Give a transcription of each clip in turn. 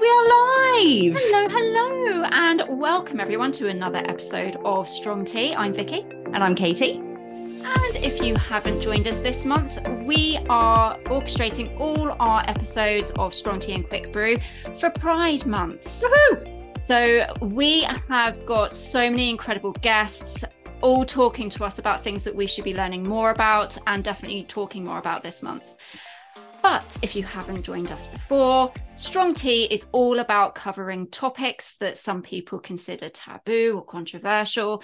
we are live. Hello, hello, and welcome everyone to another episode of Strong Tea. I'm Vicky. And I'm Katie. And if you haven't joined us this month, we are orchestrating all our episodes of Strong Tea and Quick Brew for Pride Month. Woohoo! So we have got so many incredible guests all talking to us about things that we should be learning more about and definitely talking more about this month. But if you haven't joined us before, Strong Tea is all about covering topics that some people consider taboo or controversial.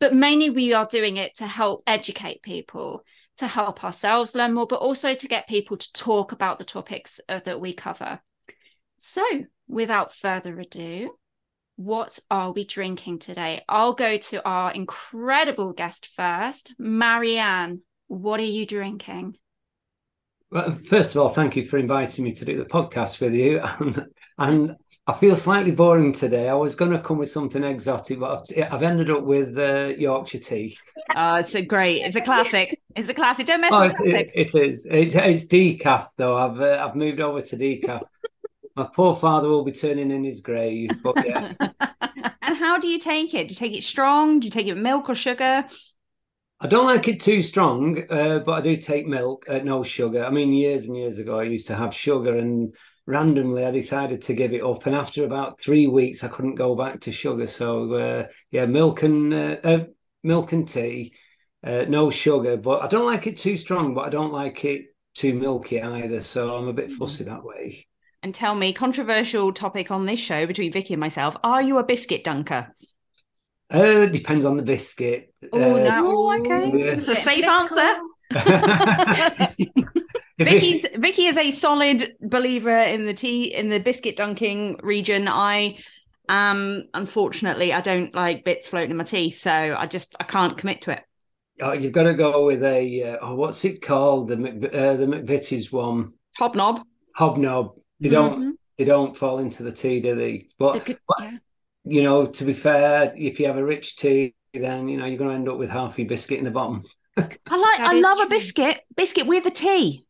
But mainly, we are doing it to help educate people, to help ourselves learn more, but also to get people to talk about the topics uh, that we cover. So, without further ado, what are we drinking today? I'll go to our incredible guest first. Marianne, what are you drinking? Well, first of all, thank you for inviting me to do the podcast with you. And, and I feel slightly boring today. I was going to come with something exotic, but I've, I've ended up with uh, Yorkshire tea. Oh, it's a great, it's a classic. It's a classic. Don't mess Oh, with it, it, it is. It, it's decaf, though. I've uh, I've moved over to decaf. My poor father will be turning in his grave, but yes. and how do you take it? Do you take it strong? Do you take it with milk or sugar? I don't like it too strong, uh, but I do take milk, uh, no sugar. I mean, years and years ago, I used to have sugar, and randomly I decided to give it up. And after about three weeks, I couldn't go back to sugar. So uh, yeah, milk and uh, uh, milk and tea, uh, no sugar. But I don't like it too strong, but I don't like it too milky either. So I'm a bit fussy that way. And tell me, controversial topic on this show between Vicky and myself: Are you a biscuit dunker? Uh, depends on the biscuit. Oh, Uh, no. Oh, okay. Yeah. It's a safe political. answer. Vicky's Vicky is a solid believer in the tea in the biscuit dunking region. I um unfortunately I don't like bits floating in my tea, so I just I can't commit to it. Oh, you've got to go with a uh, oh, what's it called? The Mc, uh, the McVitie's one, Hobnob. hobnob. They don't Mhm. they don't fall into the tea, do they? But The good- but, yeah. You know, to be fair, if you have a rich tea, then you know you're going to end up with half your biscuit in the bottom. I like That I is love a biscuit. Biscuit with a tea.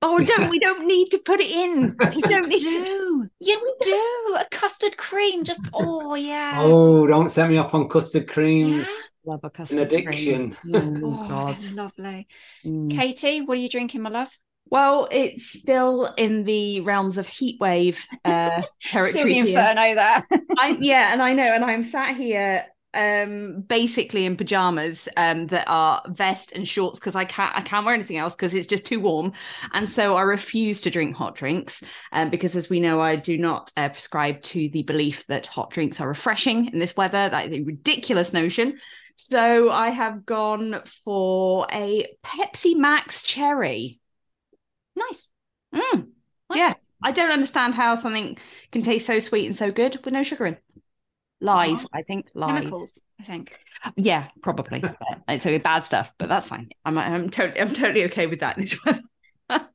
Oh, we don't we don't need to put it in. You don't need to do. You do. A custard cream. Just, oh, yeah. Oh, don't set me off on custard yeah. love a An custard addiction. cream. Oh, Oh, God. they're lovely. Mm. Katie, what are you drinking, my love? Well, it's still in the realms of heatwave uh, territory. Still the inferno there. I, yeah, and I know, and I'm sat here um basically in pajamas um that are vest and shorts because I can't I can't wear anything else because it's just too warm and so I refuse to drink hot drinks um because as we know I do not uh, prescribe to the belief that hot drinks are refreshing in this weather that is a ridiculous notion so I have gone for a Pepsi Max cherry nice. Mm, yeah I don't understand how something can taste so sweet and so good with no sugar in lies What? I think lies Chemicals, I think. yeah, probably. It's only bad stuff, but that's fine. I'm I'm totally I'm totally okay with that as well. oh,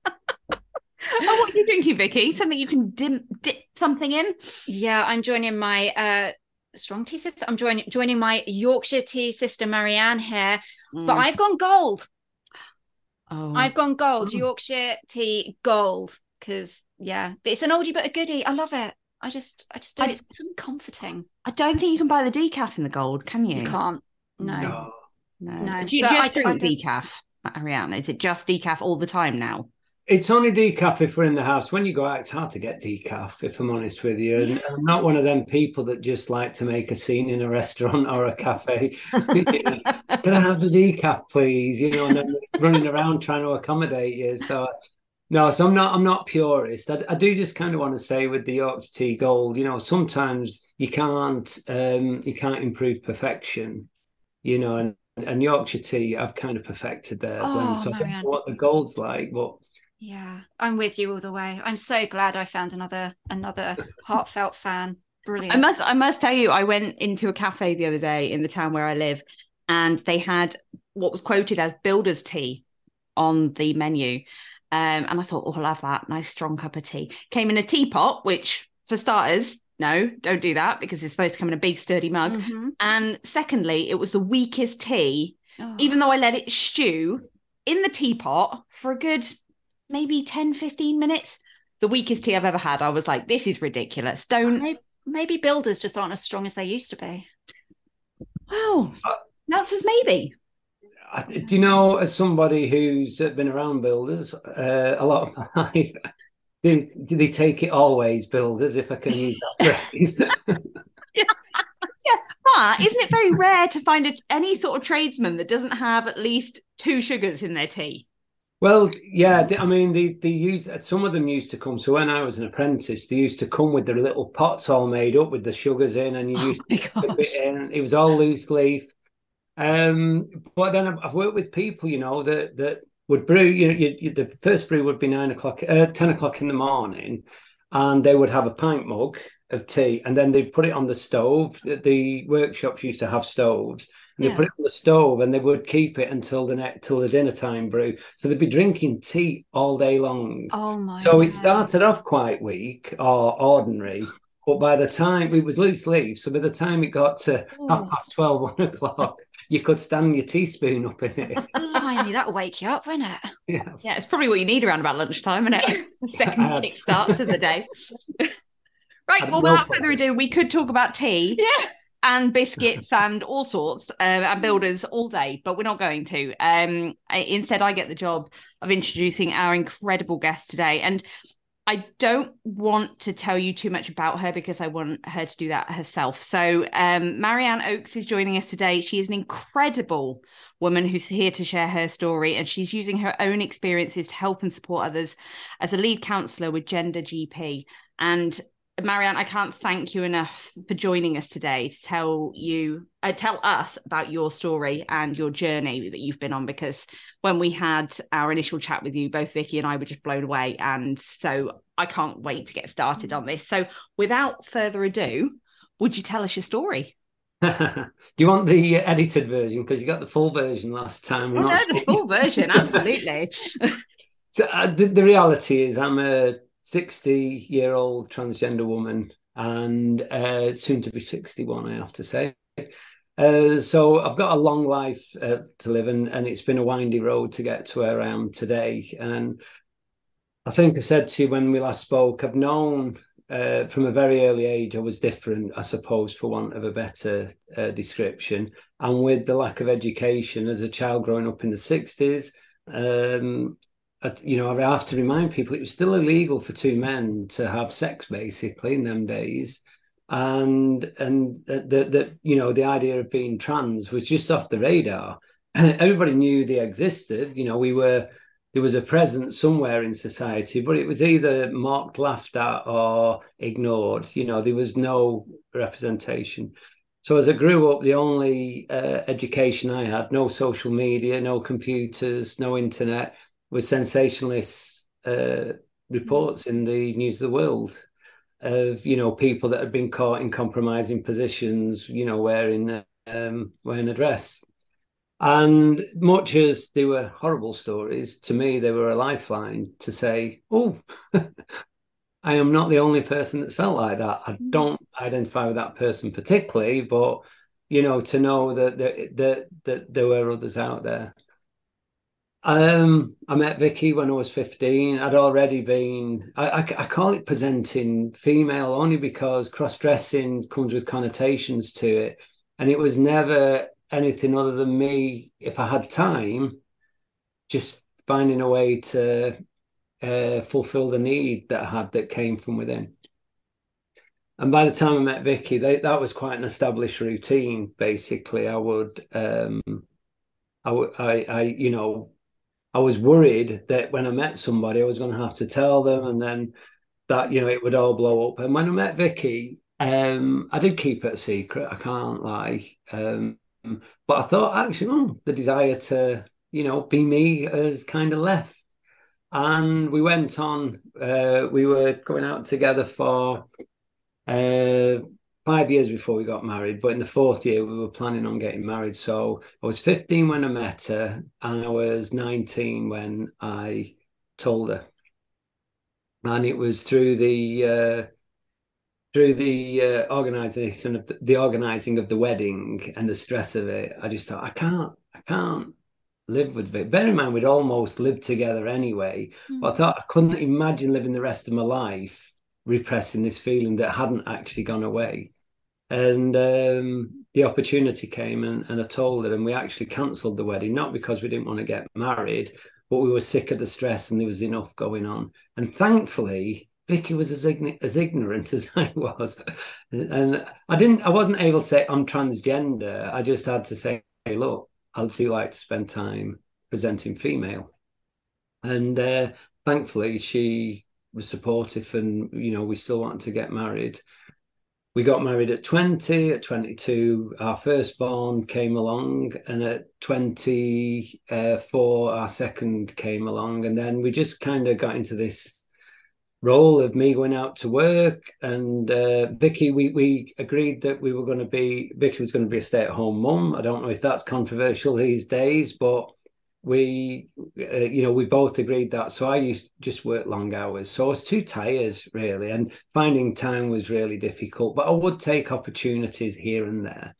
what are you drinking, Vicky? Something you can dim, dip something in? Yeah, I'm joining my uh strong tea sister. I'm joining joining my Yorkshire tea sister Marianne here. But I've gone gold. Oh, I've gone gold. Oh. Yorkshire tea gold. Cause yeah, but it's an oldie but a goodie. I love it. I just I just do I- it's comforting. I don't think you can buy the decaf in the gold, can you? You can't. No. No. No. No, Do you but just I- drink I decaf, Marianne? Is it just decaf all the time now? It's only decaf if we're in the house. When you go out, it's hard to get decaf, if I'm honest with you. And I'm not one of them people that just like to make a scene in a restaurant or a cafe. Can I have the decaf, please? You know, and then running around trying to accommodate you. So no, so I'm not I'm not purist. I, I do just kind of want to say with the Yorkshire tea gold, you know, sometimes you can't um you can't improve perfection, you know, and and Yorkshire tea I've kind of perfected there. Oh, blend. so I don't know what the gold's like, but Yeah, I'm with you all the way. I'm so glad I found another another heartfelt fan. Brilliant. I must I must tell you, I went into a cafe the other day in the town where I live, and they had what was quoted as builder's tea on the menu. Um, and I thought, oh, I'll have that nice strong cup of tea. Came in a teapot, which for starters, no, don't do that because it's supposed to come in a big sturdy mug. Mhm. And secondly, it was the weakest tea, Oh. even though I let it stew in the teapot for a good maybe 10, 15 minutes. the weakest tea I've ever had. I was like, this is ridiculous. Don't. Maybe, maybe builders just aren't as strong as they used to be. Wow, that's as maybe. Do you know, as somebody who's been around builders uh, a lot of my life, they, they take it always builders, if I can use that phrase. yeah. yeah, but isn't it very rare to find a, any sort of tradesman that doesn't have at least two sugars in their tea? Well, yeah, I mean, they they use some of them used to come. So when I was an apprentice, they used to come with their little pots all made up with the sugars in, and you Oh used to dip it in. It was all loose leaf. Um, but then I've, I've worked with people, you know, that that would brew. You know, you, you, the first brew would be nine o'clock, uh, ten o'clock in the morning, and they would have a pint mug of tea, and then they'd put it on the stove. The workshops used to have stoves. And Yeah. they put it on the stove, and they would keep it until the next till the dinner time brew. So they'd be drinking tea all day long. Oh my So it started off quite weak or ordinary, but by the time it was loose leaf, so by the time it got to Oh. half past 12, one o'clock, you could stand your teaspoon up in it. Blimey, that'll wake you up, won't it? yeah. Yeah, it's probably what you need around about lunchtime, isn't it? A second Uh, kickstart to the day. right. Well, well without further ado, we could talk about tea Yeah. And biscuits and all sorts um, and builders all day, but we're not going to. Um, instead, I get the job of introducing our incredible guest today, and I don't want to tell you too much about her because I want her to do that herself. So, um, Marianne Oakes is joining us today. She is an incredible woman who's here to share her story, and she's using her own experiences to help and support others as a lead counsellor with Gender GP. And Marianne, I can't thank you enough for joining us today to tell you, uh, tell us about your story and your journey that you've been on. Because when we had our initial chat with you, both Vicky and I were just blown away, and so I can't wait to get started on this. So, without further ado, would you tell us your story? Do you want the uh, edited version? Because you got the full version last time. Oh We're no, the full version, absolutely. So, uh, the, the reality is, I'm a 60 year old transgender woman and uh, soon to be 61, I have to say. Uh, so I've got a long life uh, to live, and, and it's been a windy road to get to where I am today. And I think I said to you when we last spoke, I've known uh, from a very early age I was different, I suppose, for want of a better uh, description. And with the lack of education as a child growing up in the 60s, um, you know, I have to remind people it was still illegal for two men to have sex, basically, in them days, and and that that you know the idea of being trans was just off the radar. Everybody knew they existed. You know, we were there was a presence somewhere in society, but it was either mocked, laughed at, or ignored. You know, there was no representation. So as I grew up, the only uh, education I had, no social media, no computers, no internet, was sensationalist uh, reports in the news of the world of you know people that had been caught in compromising positions, you know, wearing um, wearing a dress. And much as they were horrible stories, to me they were a lifeline to say, "Oh, I am not the only person that's felt like that. I don't identify with that person particularly, but you know, to know that that that, that there were others out there." Um, I met Vikki when I was 15. I'd already been, I, I, I call it presenting female only because cross dressing comes with connotations to it. And it was never anything other than me, if I had time, just finding a way to uh, fulfill the need that I had that came from within. And by the time I met Vikki, they, that was quite an established routine. Basically, I would, um, I, I, I, you know, I was worried that when I met somebody, I was going to have to tell them, and then that you know it would all blow up. And when I met Vikki, um, I did keep it a secret. I can't lie, um, but I thought actually, oh, the desire to you know be me has kind of left. And we went on. Uh, we were going out together for uh, five years before we got married, but in the fourth year we were planning on getting married. So I was 15 when I met her, and I was 19 when I told her. And it was through the uh, through the uh, organization of the, the organizing of the wedding and the stress of it. I just thought I can't, I can't live with Vic. Bear in mind, we'd almost lived together anyway. Mm. But I thought I couldn't imagine living the rest of my life repressing this feeling that hadn't actually gone away. And um, the opportunity came, and, and I told her, and we actually cancelled the wedding, not because we didn't want to get married, but we were sick of the stress and there was enough going on. And thankfully, Vikki was as, as ignorant as I was, and I didn't. I wasn't able to say I'm transgender. I just had to say, "Hey, look, I do like to spend time presenting female," and uh, thankfully she was supportive, and you know we still wanted to get married. We got married at 20, at 22, our firstborn came along, and at 24, our second came along. And then we just kind of got into this role of me going out to work and uh, Vikki we we agreed that we were going to be Vikki was going to be a stay-at-home mum I don't know if that's controversial these days but we uh, you know we both agreed that so I used just work long hours so I was too tired really and finding time was really difficult but I would take opportunities here and there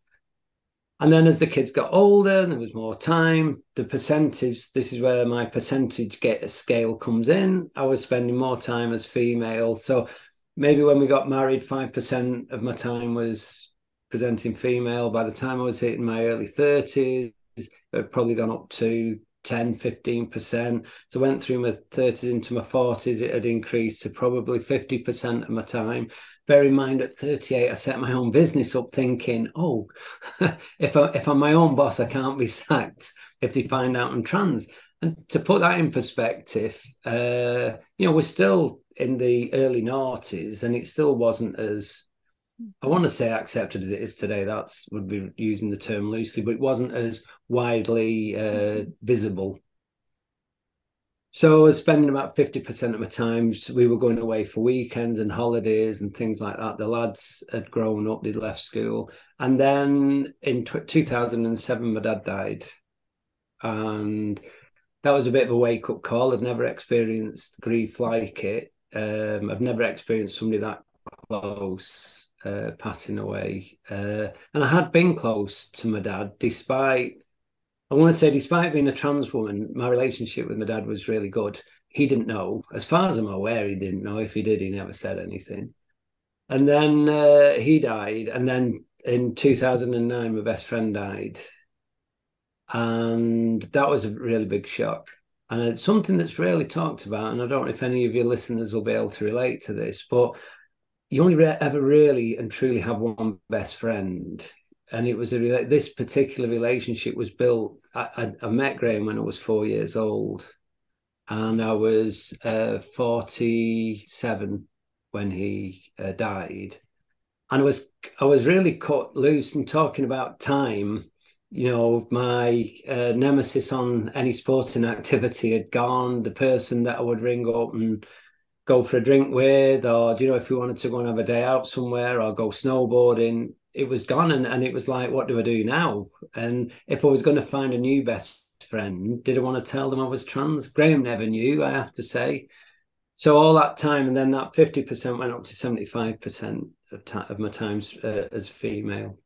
and then as the kids got older and there was more time, the percentage, this is where my percentage get scale comes in. I was spending more time as female. So maybe when we got married, 5% of my time was presenting female. By the time I was hitting my early 30s, it had probably gone up to 10, 15%. So went through my 30s into my 40s, it had increased to probably 50% of my time bear in mind at 38 i set my own business up thinking oh if, I, if i'm my own boss i can't be sacked if they find out i'm trans and to put that in perspective uh, you know we're still in the early noughties and it still wasn't as I want to say accepted as it is today. That's would be using the term loosely, but it wasn't as widely uh, visible so I was spending about 50% of my time. We were going away for weekends and holidays and things like that. The lads had grown up, they'd left school. And then in t- 2007, my dad died. And that was a bit of a wake up call. I'd never experienced grief like it. Um, I've never experienced somebody that close uh, passing away. Uh, and I had been close to my dad, despite I want to say, despite being a trans woman, my relationship with my dad was really good. He didn't know, as far as I'm aware, he didn't know. If he did, he never said anything. And then uh, he died. And then in 2009, my best friend died. And that was a really big shock. And it's something that's rarely talked about. And I don't know if any of your listeners will be able to relate to this, but you only ever really and truly have one best friend and it was a this particular relationship was built. I, I, I, met Graham when I was four years old, and I was uh, forty-seven when he uh, died, and I was I was really cut loose and talking about time. You know, my uh, nemesis on any sporting activity had gone. The person that I would ring up and go for a drink with, or do you know if we wanted to go and have a day out somewhere or go snowboarding, it was gone and, and it was like what do i do now? And if i was going to find a new best friend did i want to tell them i was trans. Graham never knew i have to say. So all that time and then that 50% went up to 75% of, ta- of my times uh, as female.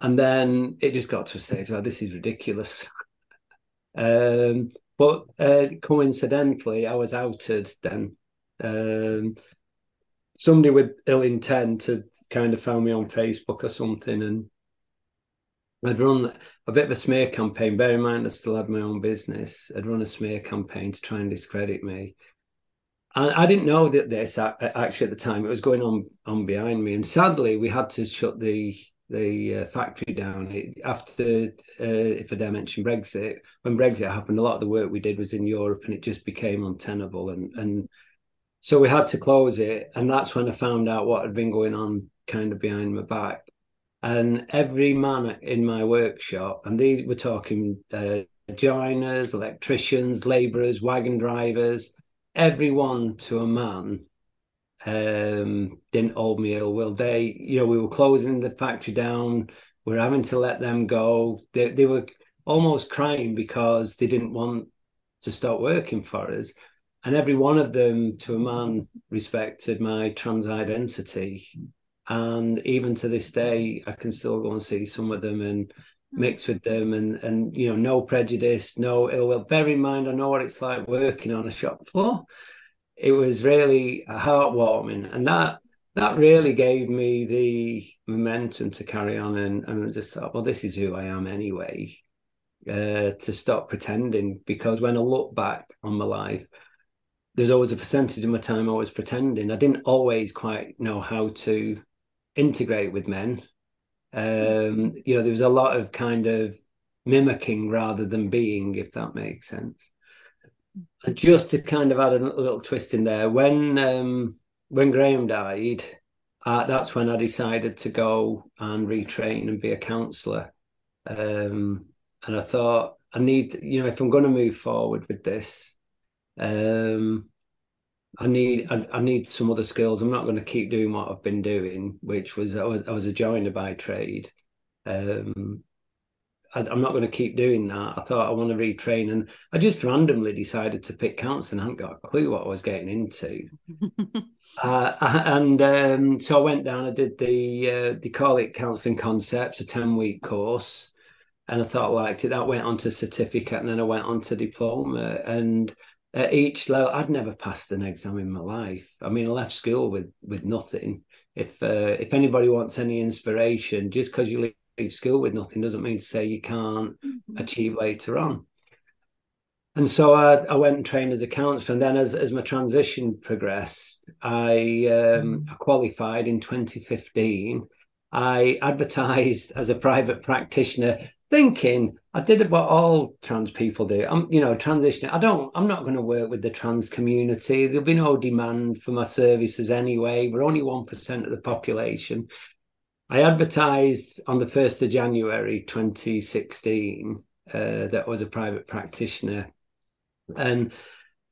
And then it just got to a stage where this is ridiculous. Um, but uh, coincidentally i was outed then. Um, somebody with ill intent had kind of found me on Facebook or something, and I'd run a bit of a smear campaign. Bear in mind, I still had my own business. I'd run a smear campaign to try and discredit me. And I didn't know that this actually at the time. It was going on on behind me, and sadly, we had to shut the the uh, factory down it, after. Uh, if I dare mention Brexit, when Brexit happened, a lot of the work we did was in Europe, and it just became untenable. And and so we had to close it, and that's when I found out what had been going on kind of behind my back. And every man in my workshop, and these we're talking uh, joiners, electricians, labourers, wagon drivers, everyone to a man um, didn't hold me ill will. They, you know, we were closing the factory down. We are having to let them go. They, they were almost crying because they didn't want to stop working for us. And every one of them, to a man, respected my trans identity and even to this day, I can still go and see some of them, and mix with them and and you know no prejudice no ill will. Bear in mind i know what it's like working on a shop floor. It was really heartwarming. And that that really gave me the momentum to carry on and, and just thought well this is who i am anyway uh, to stop pretending. Because when i look back on my life there's always a percentage of my time I was pretending. I didn't always quite know how to integrate with men. Um, you know, there was a lot of kind of mimicking rather than being, if that makes sense. And just to kind of add a little twist in there, when um, when Graham died, uh, that's when I decided to go and retrain and be a counsellor. Um, and I thought I need, you know, if I'm going to move forward with this, um, I need I, I, need some other skills. I'm not going to keep doing what I've been doing, which was I was, I was a joiner by trade. Um, I, am not going to keep doing that. I thought I want to retrain, and I just randomly decided to pick counselling. I hadn't got a clue what I was getting into, uh, and um, so I went down. I did the uh, they call it counselling concepts, a ten week course, and I thought I liked it. That went on to certificate, and then I went on to diploma, and at each level. I'd never passed an exam in my life. I mean, I left school with with nothing. If uh, if anybody wants any inspiration, just because you leave school with nothing doesn't mean to say you can't mm-hmm. achieve later on. And so I, I went and trained as a counselor, and then as as my transition progressed, I um, I qualified in 2015. I advertised as a private practitioner thinking I did what all trans people do. I'm, you know, transitioning. I don't. I'm not going to work with the trans community. There'll be no demand for my services anyway. We're only one percent of the population. I advertised on the first of January 2016 uh, that I was a private practitioner, and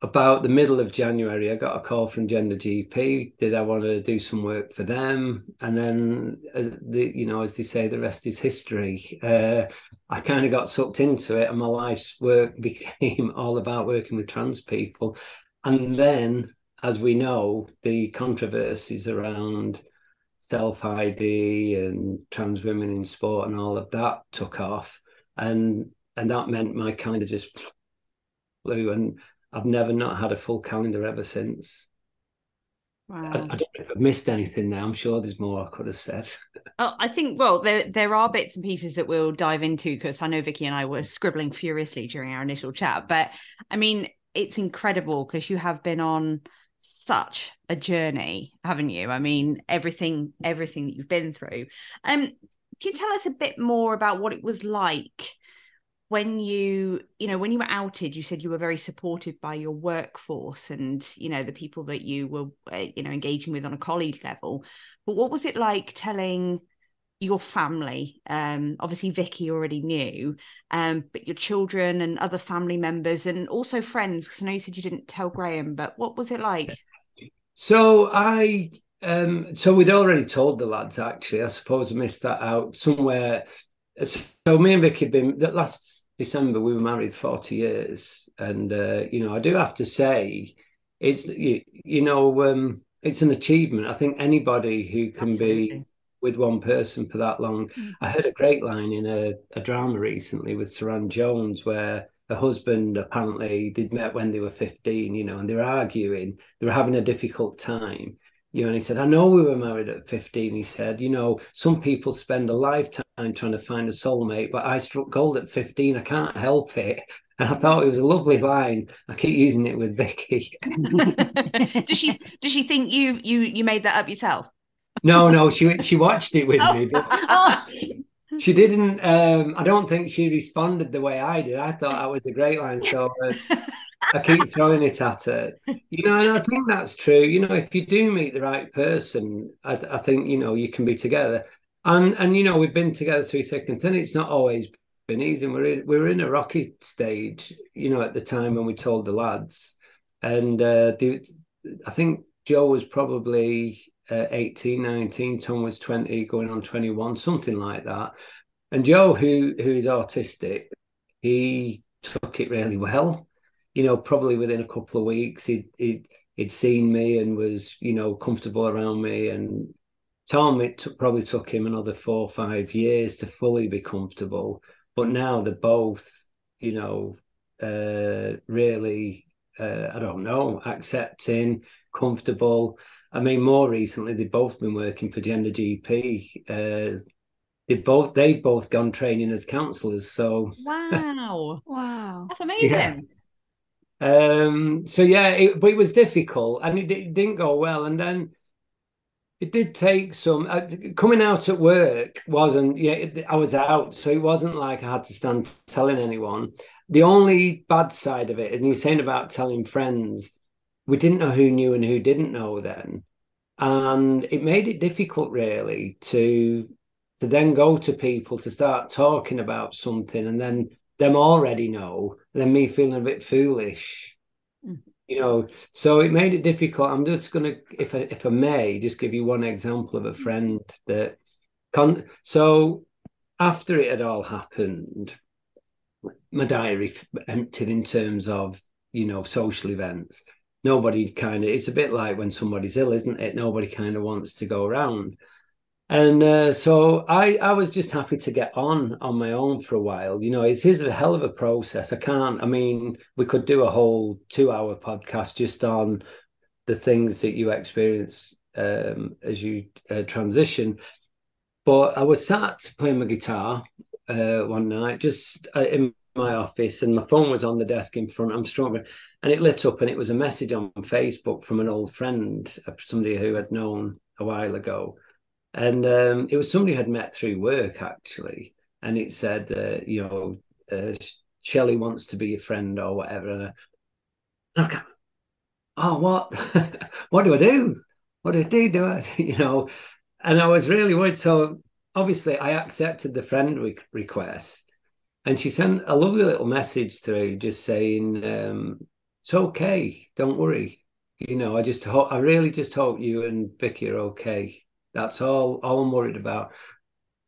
about the middle of January, I got a call from Gender GP. Did I want to do some work for them? And then, as the you know, as they say, the rest is history. Uh, I kind of got sucked into it, and my life's work became all about working with trans people. And then, as we know, the controversies around self ID and trans women in sport and all of that took off, and and that meant my kind of just flew and I've never not had a full calendar ever since. Wow. I, I, don't know if I've missed anything now. I'm sure there's more I could have said. Oh, I think well, there there are bits and pieces that we'll dive into because I know Vicky and I were scribbling furiously during our initial chat. But I mean, it's incredible because you have been on such a journey, haven't you? I mean, everything everything that you've been through. Um, can you tell us a bit more about what it was like? When you you know when you were outed you said you were very supported by your workforce and you know the people that you were uh, you know engaging with on a colleague level. But what was it like telling your family? Um obviously Vikki already knew um but your children and other family members and also friends because I know you said you didn't tell Graham but what was it like? So I um so we'd already told the lads actually. I suppose I missed that out somewhere. So me and Vikki had been that last December we were married 40 years. And, uh, you know, I do have to say, it's, you, you know, um, it's an achievement. I think anybody who can Absolutely. be with one person for that long. Mm. I heard a great line in a, a drama recently with Suranne Jones where her husband apparently they'd met when they were 15, you know, and they were arguing, they were having a difficult time you and he said, I know we were married at 15. He said, you know, some people spend a lifetime trying to find a soulmate, but I struck gold at 15. I can't help it. And I thought it was a lovely line. I keep using it with Vikki. does she does she think you you you made that up yourself? No, no, she she watched it with oh. me. oh. She didn't um I don't think she responded the way I did. I thought that was a great line. So uh, I keep throwing it at her. You know, and I think that's true. You know, if you do meet the right person, I, I think you know you can be together. And and you know we've been together through thick and thin. It's not always been easy. We're in, we were in a rocky stage, you know, at the time when we told the lads, and uh, the, I think Joe was probably uh, 18, 19, Tom was 20, going on 21, something like that. And Joe, who who is autistic, he took it really well you know, probably within a couple of weeks, he'd, he'd, he'd seen me and was, you know, comfortable around me. And Tom, it t- probably took him another four or five years to fully be comfortable. But now they're both, you know, uh, really, uh, I don't know, accepting, comfortable. I mean, more recently, they've both been working for Gender GP. Uh, they both they've both gone training as counsellors. So wow, wow, that's amazing. Yeah. Um. So yeah, it, but it was difficult, and it, it didn't go well. And then it did take some uh, coming out at work wasn't yeah it, i was out so it wasn't like i had to stand telling anyone the only bad side of it and you're saying about telling friends we didn't know who knew and who didn't know then and it made it difficult really to to then go to people to start talking about something and then them already know then me feeling a bit foolish. You know so it made it difficult. I'm just to if I, if I may just give you one example of a mm-hmm. friend that con so after it had all happened my diary emptied in terms of you know social events. Nobody kind of it's a bit like when somebody's ill isn't it? Nobody kind of wants to go around and uh, so I, I was just happy to get on on my own for a while. You know, it is a hell of a process. I can't. I mean, we could do a whole two-hour podcast just on the things that you experience um, as you uh, transition. But I was sat playing my guitar uh, one night, just uh, in my office, and my phone was on the desk in front. I'm struggling, and it lit up, and it was a message on Facebook from an old friend, somebody who had known a while ago and um, it was somebody had met through work actually, and it said, uh, you know, uh, Shelley wants to be your friend or whatever. And I, okay, oh, what? what do I do? What do I do? Do I, you know? And I was really worried. So obviously, I accepted the friend re- request, and she sent a lovely little message through, just saying, um, "It's okay, don't worry." You know, I just hope, I really just hope you and Vikki are okay. That's all, all I'm worried about.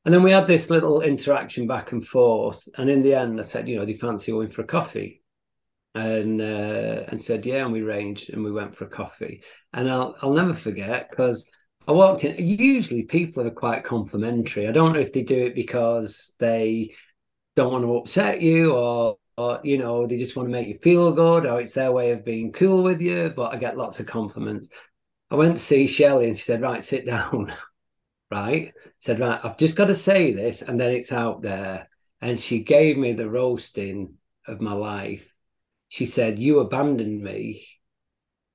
And then we had this little interaction back and forth. And in the end, I said, you know, do you fancy going for a coffee? And uh, and said, yeah. And we arranged and we went for a coffee. And I'll I'll never forget because I walked in. Usually, people are quite complimentary. I don't know if they do it because they don't want to upset you or or you know they just want to make you feel good or it's their way of being cool with you but i get lots of compliments I went to see Shelley and she said, Right, sit down. right. said, Right, I've just got to say this, and then it's out there. And she gave me the roasting of my life. She said, You abandoned me.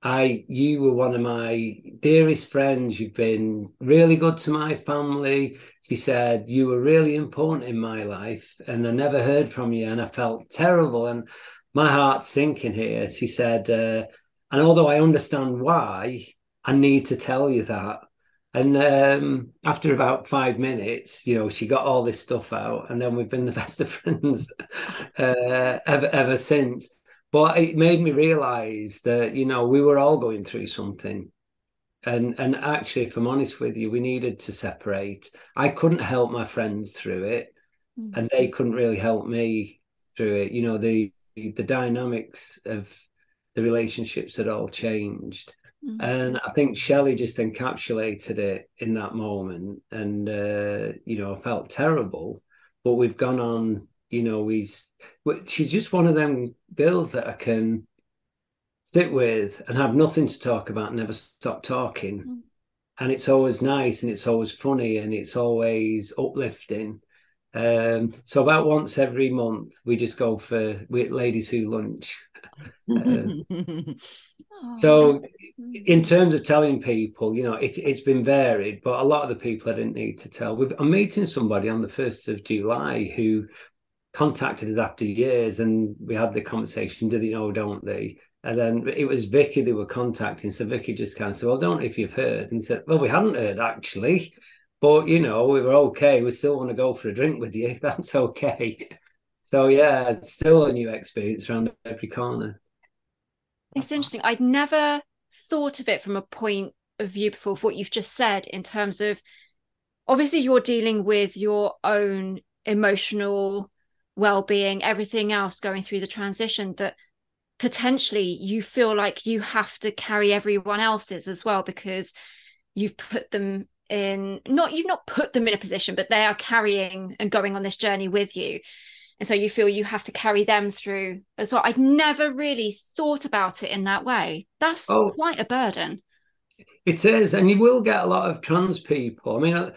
I you were one of my dearest friends. You've been really good to my family. She said, You were really important in my life, and I never heard from you, and I felt terrible. And my heart's sinking here. She said, uh, and although I understand why, I need to tell you that. And um, after about five minutes, you know, she got all this stuff out, and then we've been the best of friends uh, ever ever since. But it made me realize that you know we were all going through something, and and actually, if I'm honest with you, we needed to separate. I couldn't help my friends through it, mm-hmm. and they couldn't really help me through it. You know, the the dynamics of the relationships had all changed Mm-hmm. And I think Shelley just encapsulated it in that moment. And, uh, you know, I felt terrible. But we've gone on, you know, we, she's just one of them girls that I can sit with and have nothing to talk about, never stop talking. Mm-hmm. And it's always nice and it's always funny and it's always uplifting. Um, so about once every month, we just go for we, ladies who lunch. Uh, so, in terms of telling people, you know, it, it's been varied, but a lot of the people I didn't need to tell. We've, I'm meeting somebody on the 1st of July who contacted us after years and we had the conversation do they know, don't they? And then it was Vikki they were contacting. So Vikki just kind of said, Well, don't know if you've heard. And said, Well, we hadn't heard actually, but you know, we were okay. We still want to go for a drink with you. That's okay. So yeah, it's still a new experience around every corner. It's interesting. I'd never thought of it from a point of view before of what you've just said in terms of obviously you're dealing with your own emotional well-being everything else going through the transition that potentially you feel like you have to carry everyone else's as well because you've put them in not you've not put them in a position but they are carrying and going on this journey with you and so you feel you have to carry them through as well. I'd never really thought about it in that way. That's oh, quite a burden. It is and you will get a lot of trans people. I mean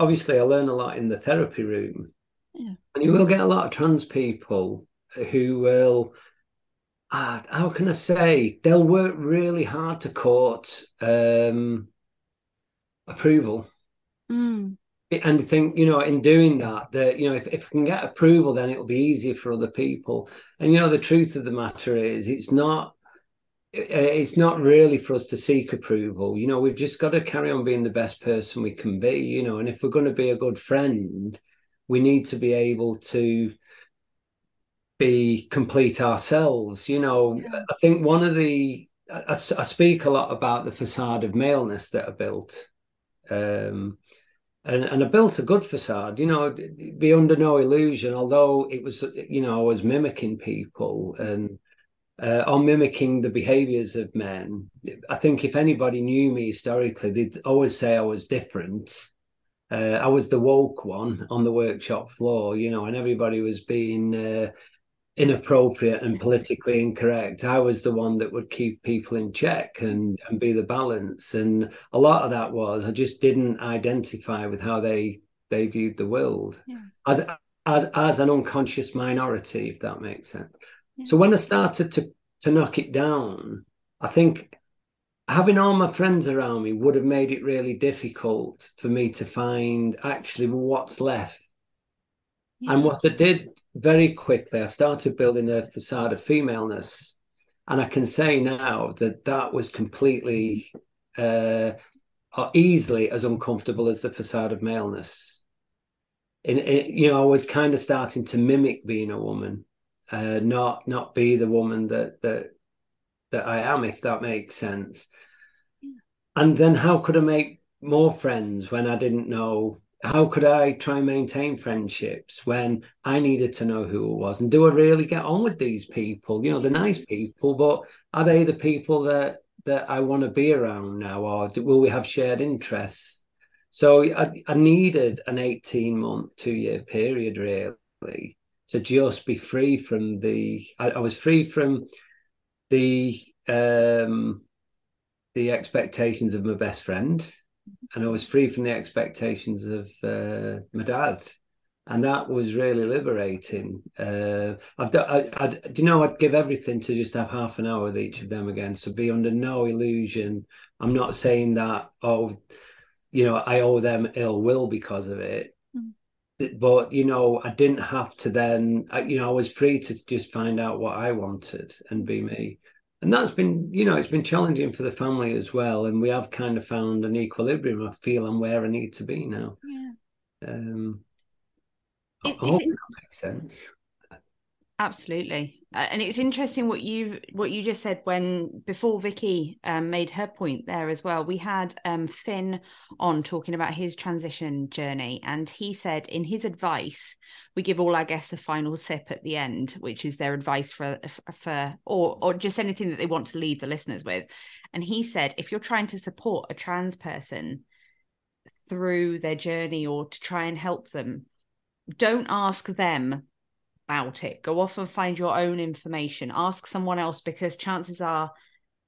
obviously i learn a lot in the therapy room. Yeah. and you will get a lot of trans people who will uh, how can i say? They'll work really hard to court um, approval. Mm and think you know in doing that that you know if, if I can get approval then it'll be easier for other people. And you know the truth of the matter is it's not it's not really for us to seek approval. You know we've just got to carry on being the best person we can be you know and if we're going to be a good friend we need to be able to be complete ourselves. You know yeah. i think one of the I, I, speak a lot about the facade of maleness that are built um, and and I built a good facade. You know, be under no illusion. Although it was, you know, I was mimicking people and uh, or mimicking the behaviors of men. I think if anybody knew me historically, they'd always say I was different. Uh, I was the woke one on the workshop floor, you know, and everybody was being uh, inappropriate and politically incorrect. I was the one that would keep people in check and and be the balance. And a lot of that was I just didn't identify with how they they viewed the world yeah. as as as an unconscious minority, if that makes sense. Yeah. So when I started to to knock it down, I think having all my friends around me would have made it really difficult for me to find actually what's left yeah. And what I did very quickly, I started building a facade of femaleness. And I can say now that that was completely uh, or easily as uncomfortable as the facade of maleness. And, you know, I was kind of starting to mimic being a woman, uh, not not be the woman that that that I am, if that makes sense. Yeah. And then how could I make more friends when I didn't know how could I try and maintain friendships when I needed to know who it was? And do I really get on with these people? You know, the nice people, but are they the people that that I want to be around now, or do, will we have shared interests? So I, I needed an 18 month, two year period really to just be free from the. I, I was free from the um the expectations of my best friend and I was free from the expectations of uh, my dad, and that was really liberating. Uh, I've done, I, I, do you know, I'd give everything to just have half an hour with each of them again. So be under no illusion. I'm not saying that oh, you know, I owe them ill will because of it. Mm. But you know, I didn't have to then. You know, I was free to just find out what I wanted and be me and that's been you know it's been challenging for the family as well. And we have kind of found an equilibrium. I feel i'm where i need to be now. Yeah. Um it, I hope it, that makes sense absolutely. Uh, and it's interesting what you what you just said when before vicky um, made her point there as well. We had um, finn on talking about his transition journey and he said in his advice we give all our guests a final sip at the end which is their advice for for or or just anything that they want to leave the listeners with. And he said if you're trying to support a trans person through their journey or to try and help them don't ask them about it. Go off and find your own information. Ask someone else because chances are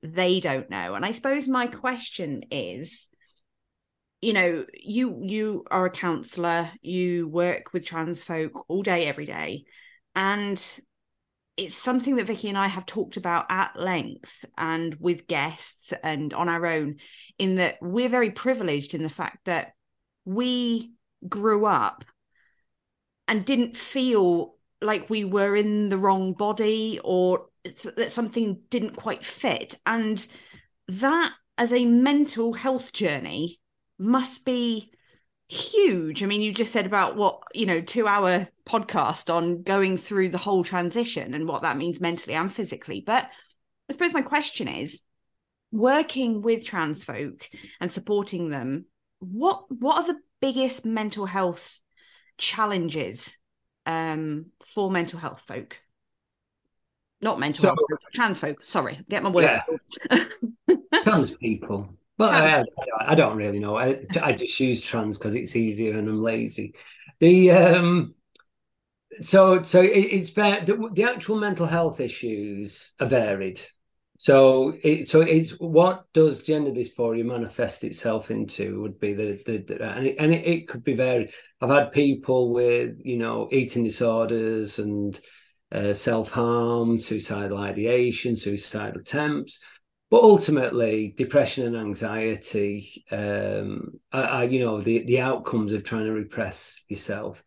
they don't know. And I suppose my question is you know you you are a counselor you work with trans folk all day every day and it's something that Vicky and I have talked about at length and with guests and on our own in that we're very privileged in the fact that we grew up and didn't feel like we were in the wrong body or that something didn't quite fit. And that, as a mental health journey, must be huge. I mean, you just said about what, you know, two hour podcast on going through the whole transition and what that means mentally and physically. But I suppose my question is working with trans folk and supporting them, what what are the biggest mental health challenges um, for mental health folk. Not mental so, health, trans folk. Sorry, get my words. Yeah. trans people. But I, I, don't really know. I, I just use trans because it's easier and I'm lazy. The um, so so it, it's fair. The, the actual mental health issues are varied. So it, so it's what does gender dysphoria manifest itself into would be the, the, the and, it, and it, it, could be varied. I've had people with you know eating disorders and uh, self harm, suicidal ideation, suicidal attempts, but ultimately depression and anxiety um, are, are you know the the outcomes of trying to repress yourself.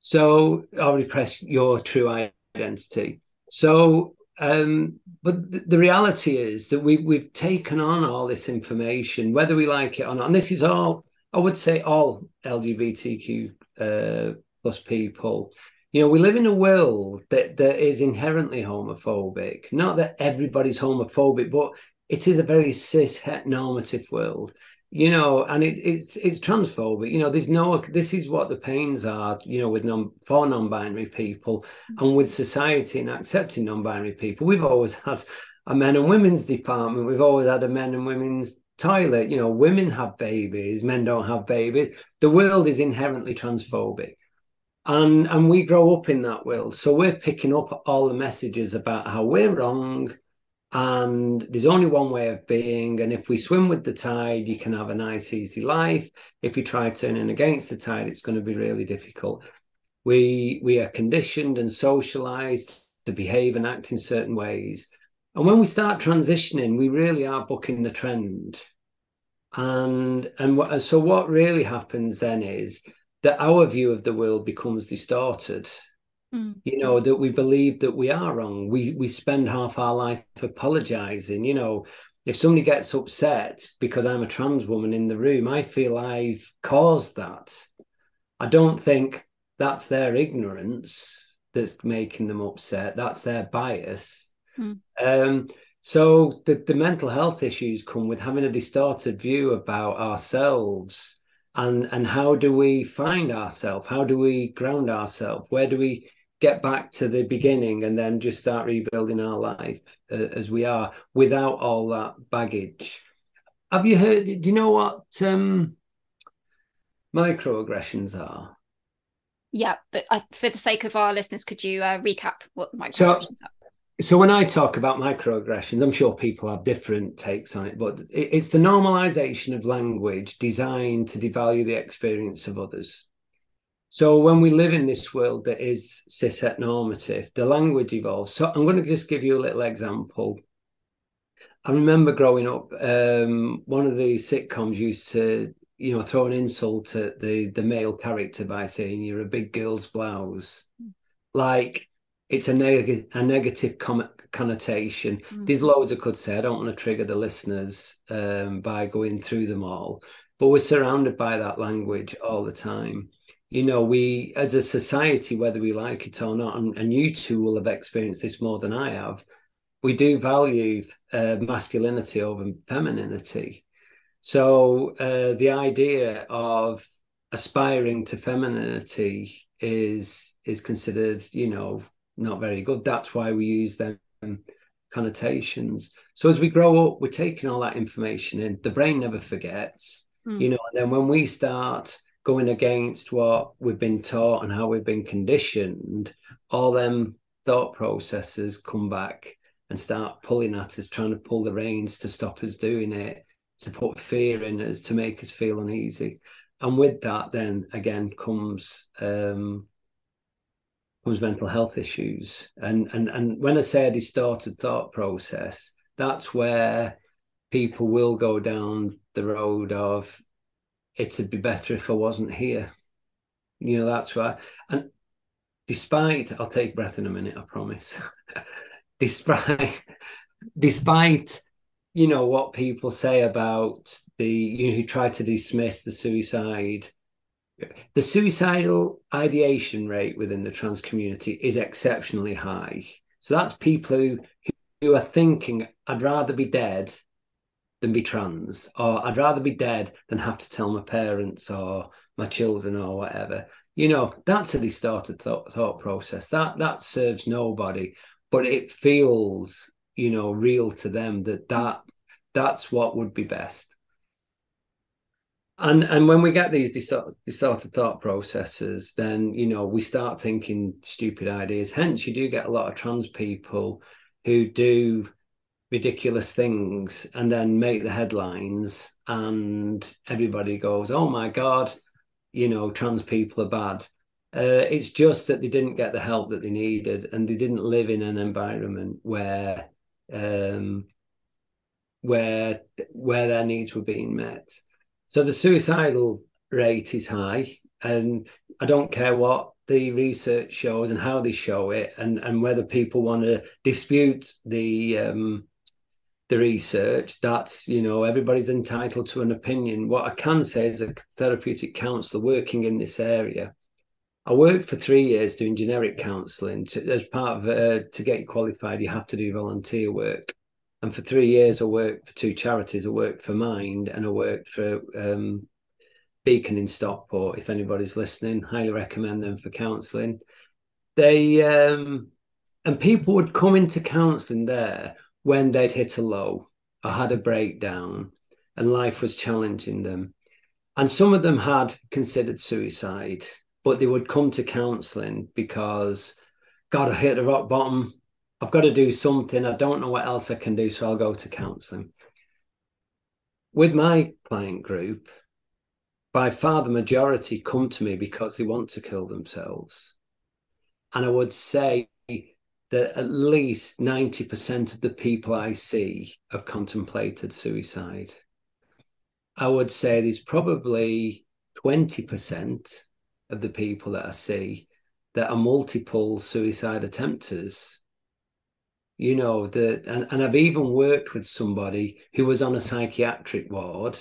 So or repress your true identity. So um, but th- the reality is that we we've taken on all this information, whether we like it or not. And this is all, I would say, all LGBTQ uh, plus people. You know, we live in a world that that is inherently homophobic. Not that everybody's homophobic, but it is a very cis normative world you know, and it's it's it's transphobic. You know, there's no. This is what the pains are. You know, with non for non-binary people mm. and with society and accepting non-binary people. We've always had a men and women's department. We've always had a men and women's toilet. You know, women have babies, men don't have babies. The world is inherently transphobic. And and we grow up in that world. So we're picking up all the messages about how we're wrong and there's only one way of being and if we swim with the tide you can have a nice easy life. If you try turning against the tide it's going to be really difficult. We we are conditioned and socialized to behave and act in certain ways. And when we start transitioning we really are bucking the trend. And and so what really happens then is that our view of the world becomes distorted Mm. You know that we believe that we are wrong. We we spend half our life apologizing. You know, if somebody gets upset because I'm a trans woman in the room, I feel I've caused that. I don't think that's their ignorance that's making them upset. That's their bias. Mm. Um, so the, the mental health issues come with having a distorted view about ourselves and and how do we find ourselves? How do we ground ourselves? Where do we get back to the beginning and then just start rebuilding our life uh, as we are without all that baggage. Have you heard? Do you know what um, microaggressions are? Yeah, but uh, for the sake of our listeners, could you uh, recap what microaggressions so, are? So when I talk about microaggressions, I'm sure people have different takes on it, but it's the normalization of language designed to devalue the experience of others. So when we live in this world that is cis normative, the language evolves. So I'm going to just give you a little example. I remember growing up, um, one of the sitcoms used to, you know, throw an insult at the the male character by saying you're a big girl's blouse, like it's a negative a negative com- connotation. Mm-hmm. There's loads I could say. I don't want to trigger the listeners um, by going through them all, but we're surrounded by that language all the time you know, we as a society, whether we like it or not, and, and you two will have experienced this more than I have, we do value uh, masculinity over femininity. So uh, the idea of aspiring to femininity is is considered, you know, not very good. That's why we use them connotations. So as we grow up, we're taking all that information in. The brain never forgets, mm. you know. And then when we start going against what we've been taught and how we've been conditioned, all them thought processes come back and start pulling at us, trying to pull the reins to stop us doing it, to put fear in us, to make us feel uneasy. And with that, then again comes um, comes mental health issues. And and and when I say a distorted thought process, that's where people will go down the road of it'd be better if I wasn't here. You know, that's why. And despite, I'll take breath in a minute, I promise. despite, despite, you know, what people say about the, you know, who try to dismiss the suicide, the suicidal ideation rate within the trans community is exceptionally high. So that's people who, who are thinking, I'd rather be dead than be trans, or I'd rather be dead than have to tell my parents or my children or whatever. You know, that's a distorted thought, thought process. That that serves nobody, but it feels, you know, real to them that that that's what would be best. and and when we get these distorted, distorted thought processes then you know we start thinking stupid ideas hence you do get a lot of trans people who do ridiculous things and then make the headlines and everybody goes oh my god you know trans people are bad. Uh, it's just that they didn't get the help that they needed and they didn't live in an environment where um, where where their needs were being met. So the suicidal rate is high, and I don't care what the research shows and how they show it, and and whether people want to dispute the um, the research. That's you know everybody's entitled to an opinion. What I can say as a therapeutic counsellor working in this area, I worked for three years doing generic counselling. As part of uh, to get qualified, you have to do volunteer work. And for three years, I worked for two charities. I worked for Mind and I worked for um, Beacon in Stockport. If anybody's listening, highly recommend them for counselling. They um, and people would come into counselling there when they'd hit a low or had a breakdown and life was challenging them. And some of them had considered suicide, but they would come to counselling because, God, I hit the rock bottom. I've got to do something. I don't know what else I can do, so I'll go to counselling. With my client group, by far the majority come to me because they want to kill themselves. And I would say that at least 90% of the people I see have contemplated suicide. I would say there's probably 20% of the people that I see that are multiple suicide attempters you know the and, and i've even worked with somebody who was on a psychiatric ward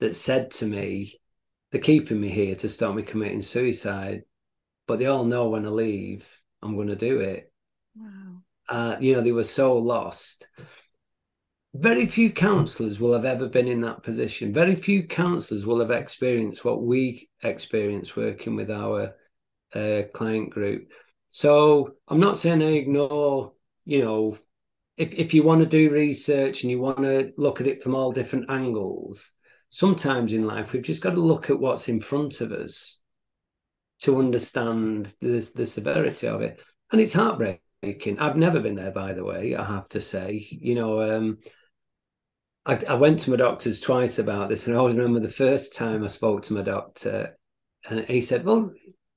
that said to me they're keeping me here to stop me committing suicide but they all know when i leave i'm going to do it wow uh, you know they were so lost very few counselors will have ever been in that position very few counselors will have experienced what we experience working with our uh, client group so i'm not saying i ignore you know, if if you want to do research and you want to look at it from all different angles, sometimes in life we've just got to look at what's in front of us to understand the the severity of it. And it's heartbreaking. I've never been there, by the way. I have to say, you know. Um, I, I went to my doctors twice about this, and I always remember the first time I spoke to my doctor, and he said, "Well,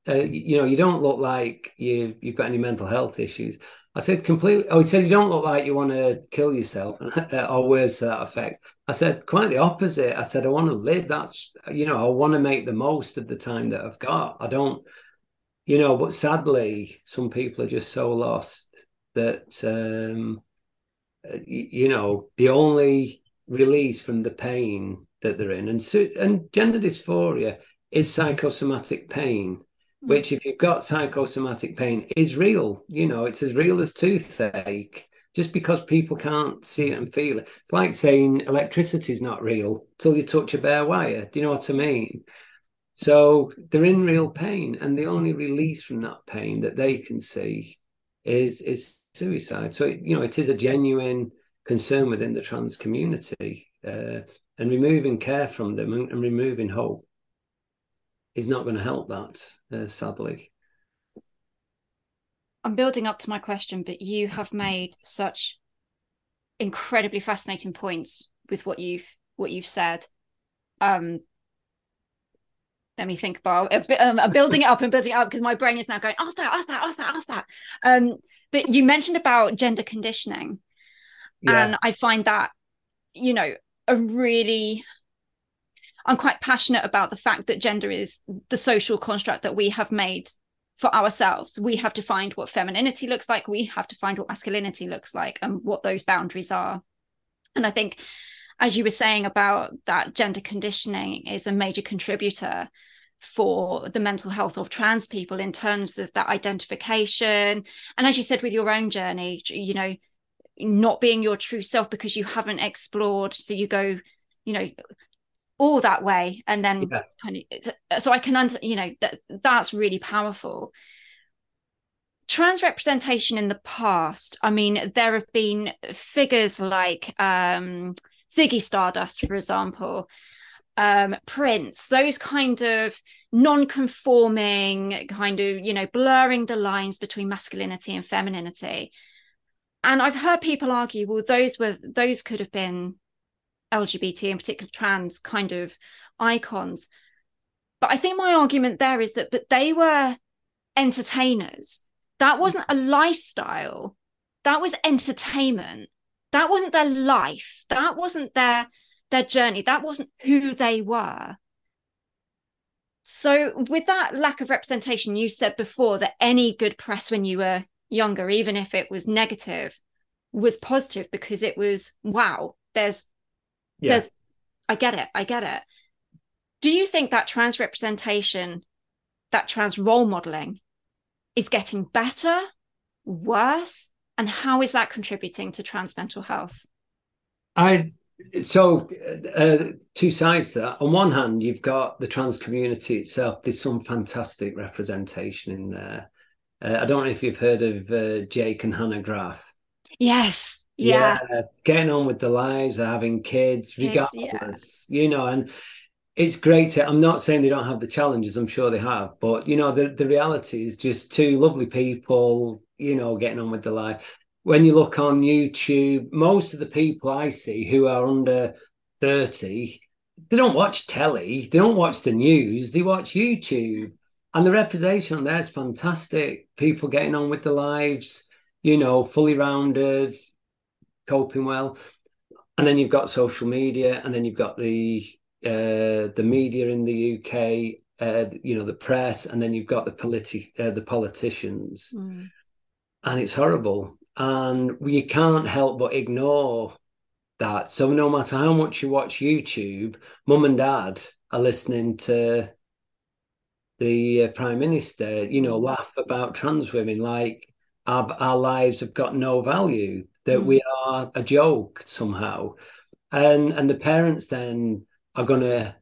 uh, you know, you don't look like you you've got any mental health issues." I said completely. Oh, he said you don't look like you want to kill yourself, or words to that effect. I said quite the opposite. I said I want to live. That's you know I want to make the most of the time that I've got. I don't, you know. But sadly, some people are just so lost that um, uh, you know the only release from the pain that they're in, and and gender dysphoria is mm-hmm. psychosomatic pain mm. which if you've got psychosomatic pain is real. You know it's as real as toothache. Just because people can't see it and feel it. It's like saying electricity is not real till you touch a bare wire. Do you know what i mean so they're in real pain and the only release from that pain that they can see is is suicide so you know it is a genuine concern within the trans community uh, and removing care from them and, and removing hope is not going to help that, uh, sadly. I'm building up to my question, but you have made such incredibly fascinating points with what you've what you've said. Um, let me think about um, I'm building it up and building it up because my brain is now going, ask that, ask that, ask that, ask that. Um, but you mentioned about gender conditioning, yeah. and I find that you know a really I'm quite passionate about the fact that gender is the social construct that we have made for ourselves. We have to find what femininity looks like. We have to find what masculinity looks like and what those boundaries are. And I think, as you were saying about that gender conditioning is a major contributor for the mental health of trans people in terms of that identification. And as you said, with your own journey, you know, not being your true self because you haven't explored. So you go, you know, all that way and then yeah. kind of so i can under you know that that's really powerful trans representation in the past i mean there have been figures like um ziggy stardust for example um, Prince, those kind of non-conforming, kind of you know blurring the lines between masculinity and femininity. And I've heard people argue, well, those were those could have been LGBT, in particular trans, kind of icons. But I think my argument there is that that they were entertainers. That wasn't a lifestyle. That was entertainment. That wasn't their life. That wasn't their their journey. That wasn't who they were. So, with that lack of representation, you said before that any good press when you were younger, even if it was negative, was positive because it was wow. There's, yeah. there's, I get it, I get it. Do you think that trans representation, that trans role modeling, is getting better, worse, and how is that contributing to trans mental health? I so uh, two sides to that. On one hand, you've got the trans community itself. There's some fantastic representation in there. Uh, I don't know if you've heard of uh, Jake and Hannah Graf. Yes. Yeah. yeah. Getting on with the lives, having kids, regardless, yeah. you know, and it's great to, I'm not saying they don't have the challenges, I'm sure they have, but you know, the, the reality is just two lovely people, you know, getting on with the life when you look on YouTube, most of the people I see who are under 30, they don't watch telly, they don't watch the news, they watch YouTube. And the representation on there is fantastic. People getting on with their lives, you know, fully rounded, coping well. And then you've got social media, and then you've got the uh, the media in the UK, uh, you know, the press, and then you've got the politi- uh, the politicians, mm. and it's horrible and we can't help but ignore that. So no matter how much you watch YouTube, mum and dad are listening to the uh, prime minister, you know, mm. laugh about trans women like our, our lives have got no value, that mm. we are a joke somehow. And and the parents then are going to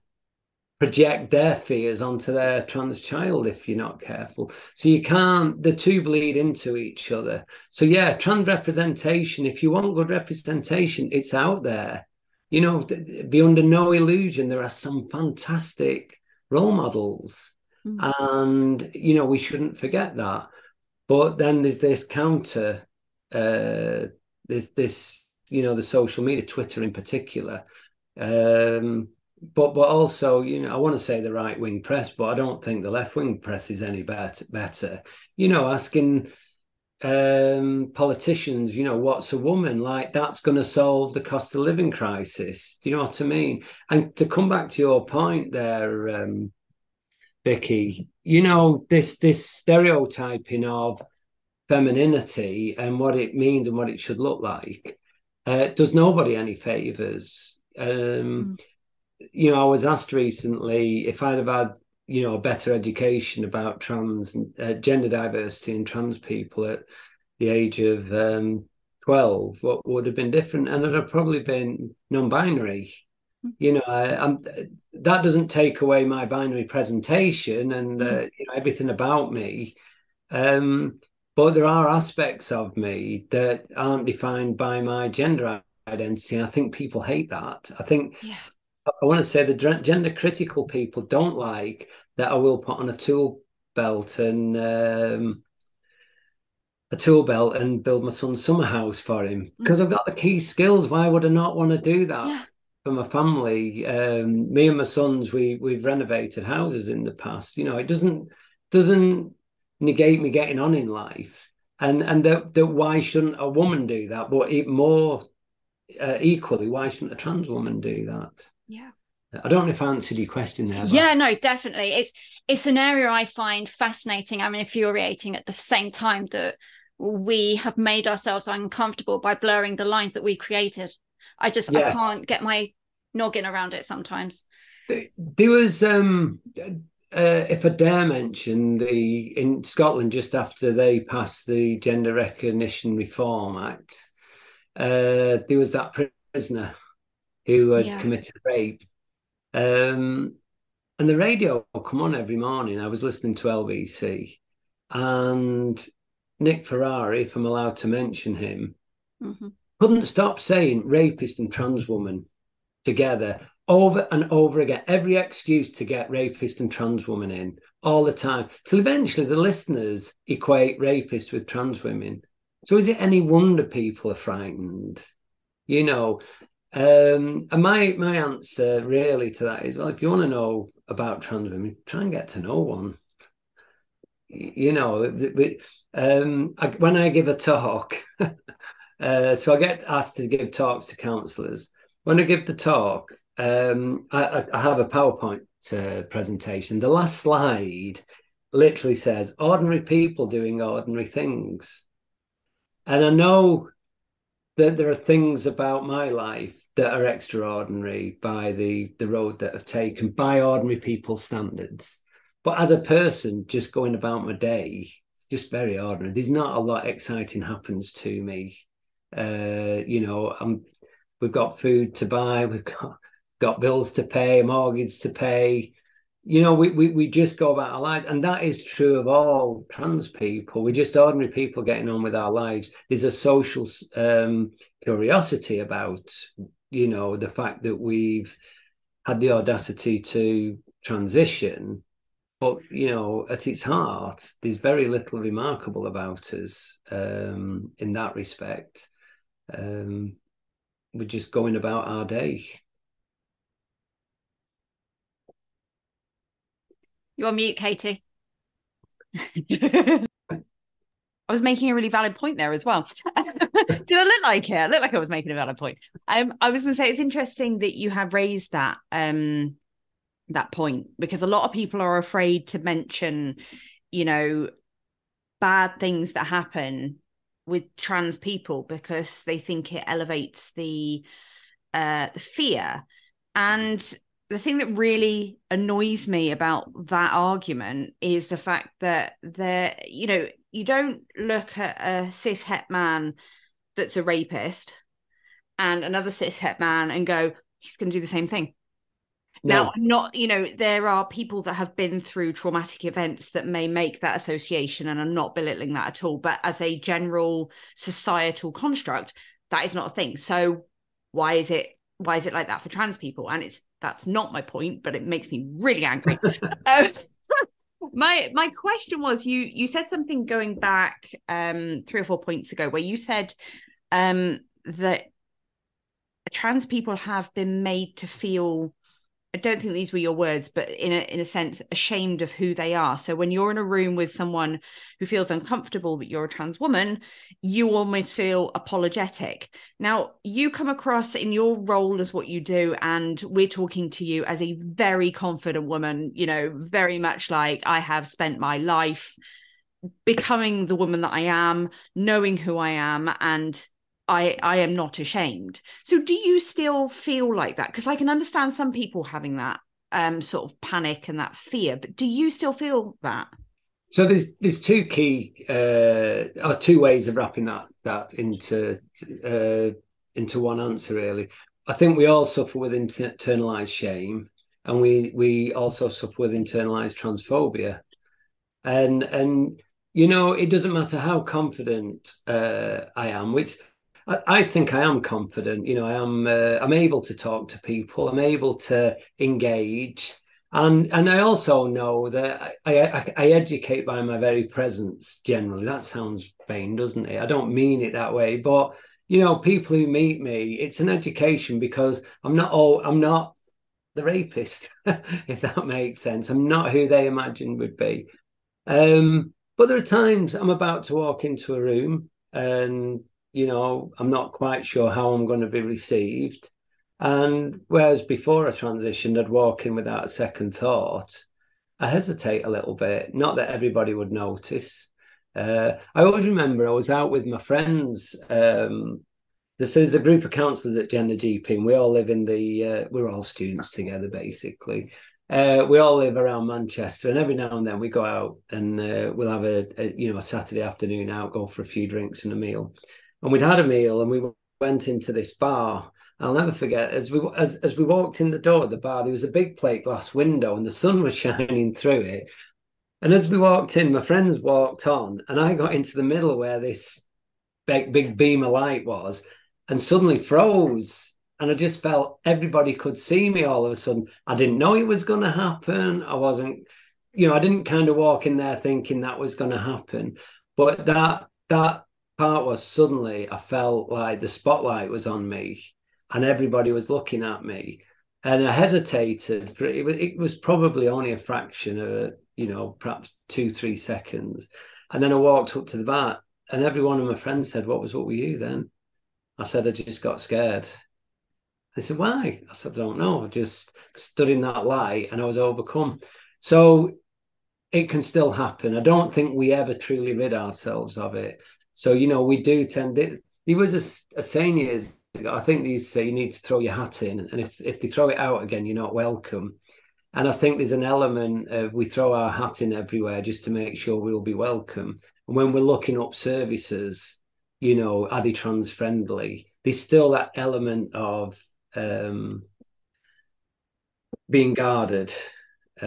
project their fears onto their trans child if you're not careful. So you can't, the two bleed into each other. So, yeah, trans representation, if you want good representation, it's out there. You know, be under no illusion, there are some fantastic role models. Mm-hmm. And, you know, we shouldn't forget that. But then there's this counter, uh, this, this, you know, the social media, Twitter in particular. Um, but but also, you know, I want to say the right wing press, but I don't think the left wing press is any better. Better, you know, asking um, politicians, you know, what's a woman like? That's going to solve the cost of living crisis. Do you know what I mean? And to come back to your point there, um, Vicky, you know, this this stereotyping of femininity and what it means and what it should look like uh, does nobody any favors. Um, mm you know, I was asked recently if I'd have had, you know, a better education about trans uh, gender diversity and trans people at the age of um, 12, what would have been different? And I'd have probably been non binary. Hmm. You know, I, that doesn't take away my binary presentation and uh, hmm. you know everything about me. Um, but there are aspects of me that aren't defined by my gender identity. And I think people hate that. I think yeah. I want to say the gender critical people don't like that I will put on a tool belt and um, a tool belt and build my son's summer house for him because mm. I've got the key skills. Why would I not want to do that yeah. for my family? Um, me and my sons, we we've renovated houses in the past. You know, it doesn't doesn't negate me getting on in life. And and that that why shouldn't a woman do that? But it more uh, equally, why shouldn't a trans woman do that? Yeah. I don't know if I answered your question there. But... Yeah, no, definitely. It's it's an area I find fascinating. I mean, infuriating at the same time that we have made ourselves uncomfortable by blurring the lines that we created. I just yes. I can't get my noggin around it sometimes. There was um uh, if I dare mention the in Scotland just after they passed the Gender Recognition Reform Act, uh, there was that prisoner who had yeah. committed rape. Um, and the radio will come on every morning. I was listening to LBC, and Nick Ferrari, if I'm allowed to mention him, mm-hmm. couldn't stop saying rapist and trans woman together over and over again, every excuse to get rapist and trans woman in all the time, till eventually the listeners equate rapist with trans women. So is it any wonder people are frightened? You know, um, and my my answer really to that is well, if you want to know about trans women, try and get to know one. You know, um, I, when I give a talk, uh, so I get asked to give talks to counsellors. When I give the talk, um, I, I, have a PowerPoint uh, presentation. The last slide literally says ordinary people doing ordinary things. And I know that there are things about my life that are extraordinary by the, the road that I've taken by ordinary people's standards. But as a person, just going about my day, it's just very ordinary. There's not a lot exciting happens to me. Uh, you know, I'm we've got food to buy, we've got got bills to pay, mortgage to pay. You know, we, we, we just go about our lives. And that is true of all trans people. We're just ordinary people getting on with our lives. There's a social um, curiosity about, you know, the fact that we've had the audacity to transition. But, you know, at its heart, there's very little remarkable about us um, in that respect. Um, we're just going about our day. You're on mute, Katie. I was making a really valid point there as well. Did I look like it? I looked like I was making a valid point. Um, I was going to say it's interesting that you have raised that um, that point because a lot of people are afraid to mention, you know, bad things that happen with trans people because they think it elevates the uh, the fear. And the thing that really annoys me about that argument is the fact that there, you know, you don't look at a cis het man that's a rapist and another cis het man and go, he's going to do the same thing. No. Now, not, you know, there are people that have been through traumatic events that may make that association, and I'm not belittling that at all. But as a general societal construct, that is not a thing. So why is it why is it like that for trans people? And it's that's not my point, but it makes me really angry. um, my my question was you you said something going back um three or four points ago where you said um that trans people have been made to feel I don't think these were your words, but in a in a sense, ashamed of who they are. So when you're in a room with someone who feels uncomfortable that you're a trans woman, you almost feel apologetic. Now you come across in your role as what you do, and we're talking to you as a very confident woman. You know, very much like I have spent my life becoming the woman that I am, knowing who I am, and I I am not ashamed. So do you still feel like that? Because I can understand some people having that um sort of panic and that fear, but do you still feel that? So there's there's two key uh two ways of wrapping that that into uh into one answer really. I think we all suffer with internalized shame and we we also suffer with internalized transphobia. And and you know, it doesn't matter how confident uh, I am, which I, think I am confident. You know, I am. Uh, I'm able to talk to people. I'm able to engage, and and I also know that I, I, I educate by my very presence. Generally, that sounds vain, doesn't it? I don't mean it that way, but you know, people who meet me, it's an education because I'm not all. I'm not the rapist, if that makes sense. I'm not who they imagined would be. Um, but there are times I'm about to walk into a room and you know, I'm not quite sure how I'm going to be received. And whereas before I transitioned, I'd walk in without a second thought, I hesitate a little bit. Not that everybody would notice. Uh, I always remember I was out with my friends. Um, there's a group of counsellors at Gender GP, and we all live in the. Uh, we're all students together, basically. Uh, we all live around Manchester, and every now and then we go out and uh, we'll have a, a, you know a Saturday afternoon out, go for a few drinks and a meal and we'd had a meal and we went into this bar. I'll never forget as we as as we walked in the door of the bar, there was a big plate glass window and the sun was shining through it. And as we walked in, my friends walked on, and I got into the middle where this big big beam of light was, and suddenly froze. and I just felt everybody could see me all of a sudden. I didn't know it was going to happen. I wasn't, you know, I didn't kind of walk in there thinking that was going to happen. But that that part was suddenly I felt like the spotlight was on me, and everybody was looking at me, and I hesitated for it. It was probably only a fraction of, you know, perhaps two three seconds, and then I walked up to the bat and every one of my friends said, "What was what were you then?" I said, "I just got scared." They said, why? I said, I don't know. I just stood in that light and I was overcome. So it can still happen. I don't think we ever truly rid ourselves of it. So, you know, we do tend, it, there was a, a saying years ago, I think they used to say you need to throw your hat in. And if, if they throw it out again, you're not welcome. And I think there's an element of we throw our hat in everywhere just to make sure we'll be welcome. And when we're looking up services, you know, are they trans friendly? There's still that element of um, being guarded,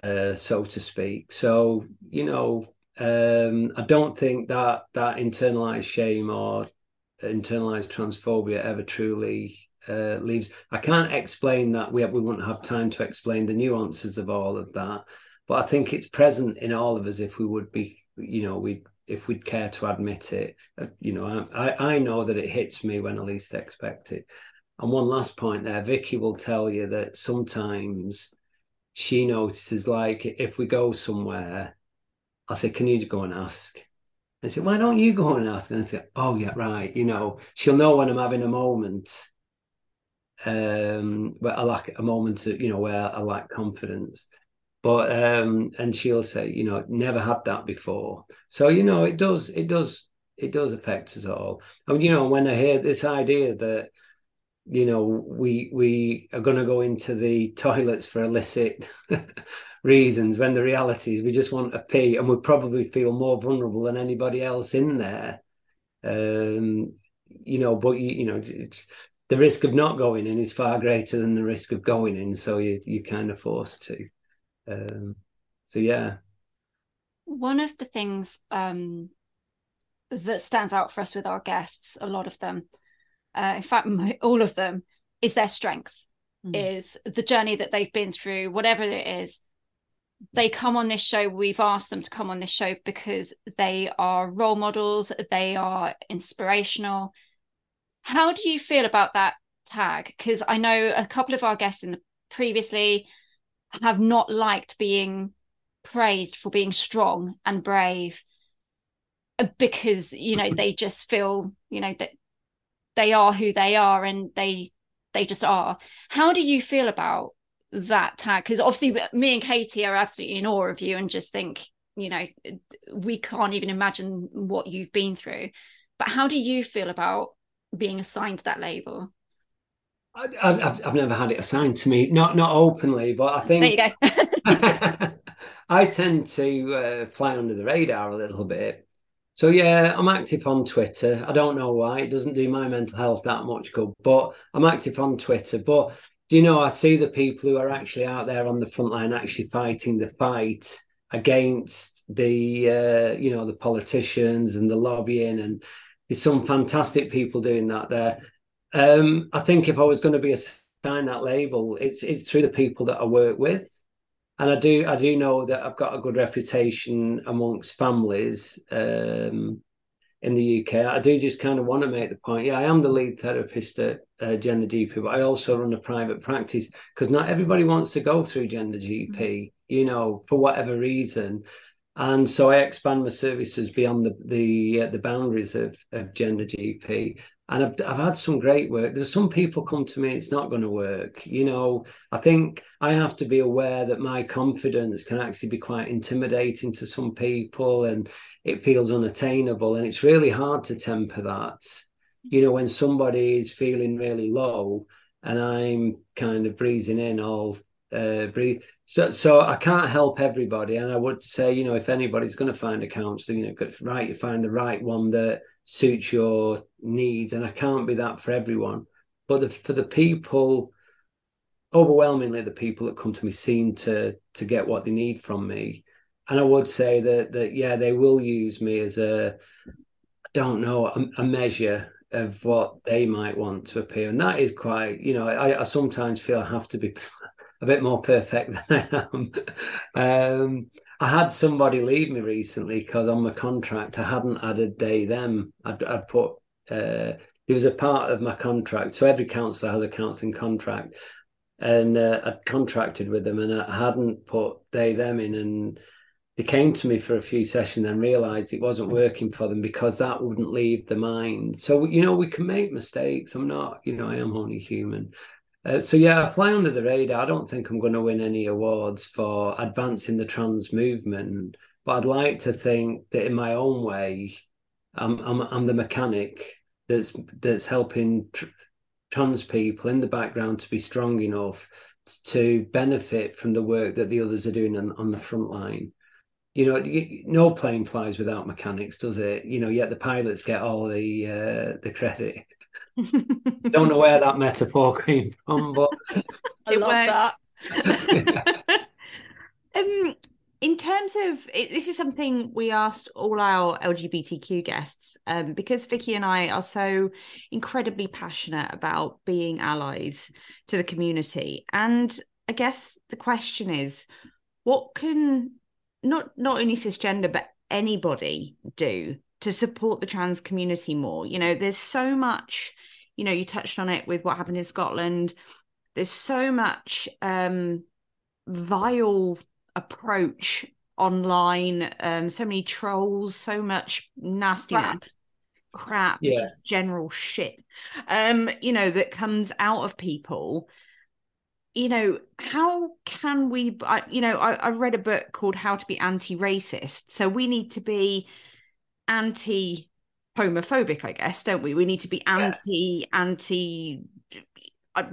uh, so to speak. So you know, um, I don't think that that internalized shame or internalized transphobia ever truly uh, leaves. I can't explain that. We have, we wouldn't have time to explain the nuances of all of that, but I think it's present in all of us if we would be, you know, we if we'd care to admit it. Uh, you know, I I know that it hits me when I least expect it. And one last point there, Vikki will tell you that sometimes she notices, like, if we go somewhere, I say, Can you go and ask? And I say, Why don't you go and ask? And I say, Oh, yeah, right. You know, she'll know when I'm having a moment. Um, but I lack a moment, of, you know, where I lack confidence. But um, and she'll say, you know, never had that before. So you know, it does, it does, it does affect us all. I mean, you know, when I hear this idea that you know we we are going to go into the toilets for illicit reasons when the reality is we just want to pee and we probably feel more vulnerable than anybody else in there um you know but you, you know it's the risk of not going in is far greater than the risk of going in so you you're kind of forced to um so yeah one of the things um that stands out for us with our guests a lot of them uh, in fact, my, all of them, is their strength, mm. is the journey that they've been through, whatever it is. They come on this show. We've asked them to come on this show because they are role models, they are inspirational. How do you feel about that tag? Because I know a couple of our guests in the previously have not liked being praised for being strong and brave uh, because you know they just feel you know that they are who they are and they they just are how do you feel about that tag because obviously me and katie are absolutely in awe of you and just think you know we can't even imagine what you've been through but how do you feel about being assigned that label I, have I've never had it assigned to me, not not openly, but I think there you go. I tend to uh, fly under the radar a little bit, so yeah, I'm active on Twitter. I don't know why it doesn't do my mental health that much good, but I'm active on Twitter. But do you know I see the people who are actually out there on the front line, actually fighting the fight against the uh, you know the politicians and the lobbying, and there's some fantastic people doing that there. Um, I think if I was going to be assigned that label, it's it's through the people that I work with and I do I do know that I've got a good reputation amongst families um, in the UK. I do just kind of want to make the point. Yeah, I am the lead therapist at uh, Gender GP, but I also run a private practice because not everybody wants to go through Gender GP, you know, for whatever reason. And so I expand my services beyond the the, uh, the boundaries of, of Gender GP and I've, I've had some great work. There's some people come to me, it's not going to work. You know, I think I have to be aware that my confidence can actually be quite intimidating to some people and it feels unattainable. And it's really hard to temper that. You know, when somebody is feeling really low and I'm kind of breathing in all uh, breathe. So, so I can't help everybody, and I would say, you know, if anybody's going to find a counselor, you know, right, you find the right one that suits your needs and i can't be that for everyone but the, for the people overwhelmingly the people that come to me seem to to get what they need from me and i would say that that yeah they will use me as a i don't know a, a measure of what they might want to appear, and that is quite. You know, I, I sometimes feel I have to be a bit more perfect than I am. um, I had somebody leave me recently because on my contract I hadn't added they them. I'd, I'd put uh, there was a part of my contract. So every counsellor has a counselling contract, and uh, I'd contracted with them, and I hadn't put they them in, and they came to me for a few sessions and realized it wasn't working for them because that wouldn't leave the mind. So you know we can make mistakes. I'm not, you know, I am only human. Uh, so yeah, I fly under the radar. I don't think I'm going to win any awards for advancing the trans movement, but I'd like to think that in my own way, I'm I'm, I'm the mechanic that's that's helping tr- trans people in the background to be strong enough to benefit from the work that the others are doing on, on the front line. You know, no plane flies without mechanics, does it? You know, yet the pilots get all the uh, the credit. Don't know where that metaphor came from, but I love that. um, in terms of it, this is something we asked all our lgbtq guests um, because vicky and i are so incredibly passionate about being allies to the community. And i guess the question is what can not not only cisgender but anybody do to support the trans community more. You know there's so much you know you touched on it with what happened in scotland. There's so much um vile approach online um so many trolls so much nastiness crap, crap Yeah. just general shit um you know that comes out of people. You know how can we I, you know I, I read a book called how to be anti-racist so we need to be anti homophobic i guess don't we? We need to be anti anti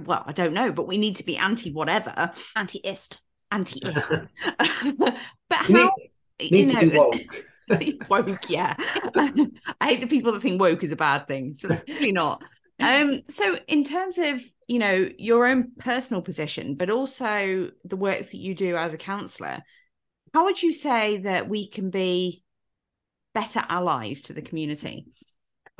well i don't know but we need to be anti whatever Anti-ist. anti but how need you to know be woke. woke yeah. I hate the people that think woke is a bad thing. It's really not. Um so in terms of you know your own personal position but also the work that you do as a counselor how would you say that we can be better allies to the community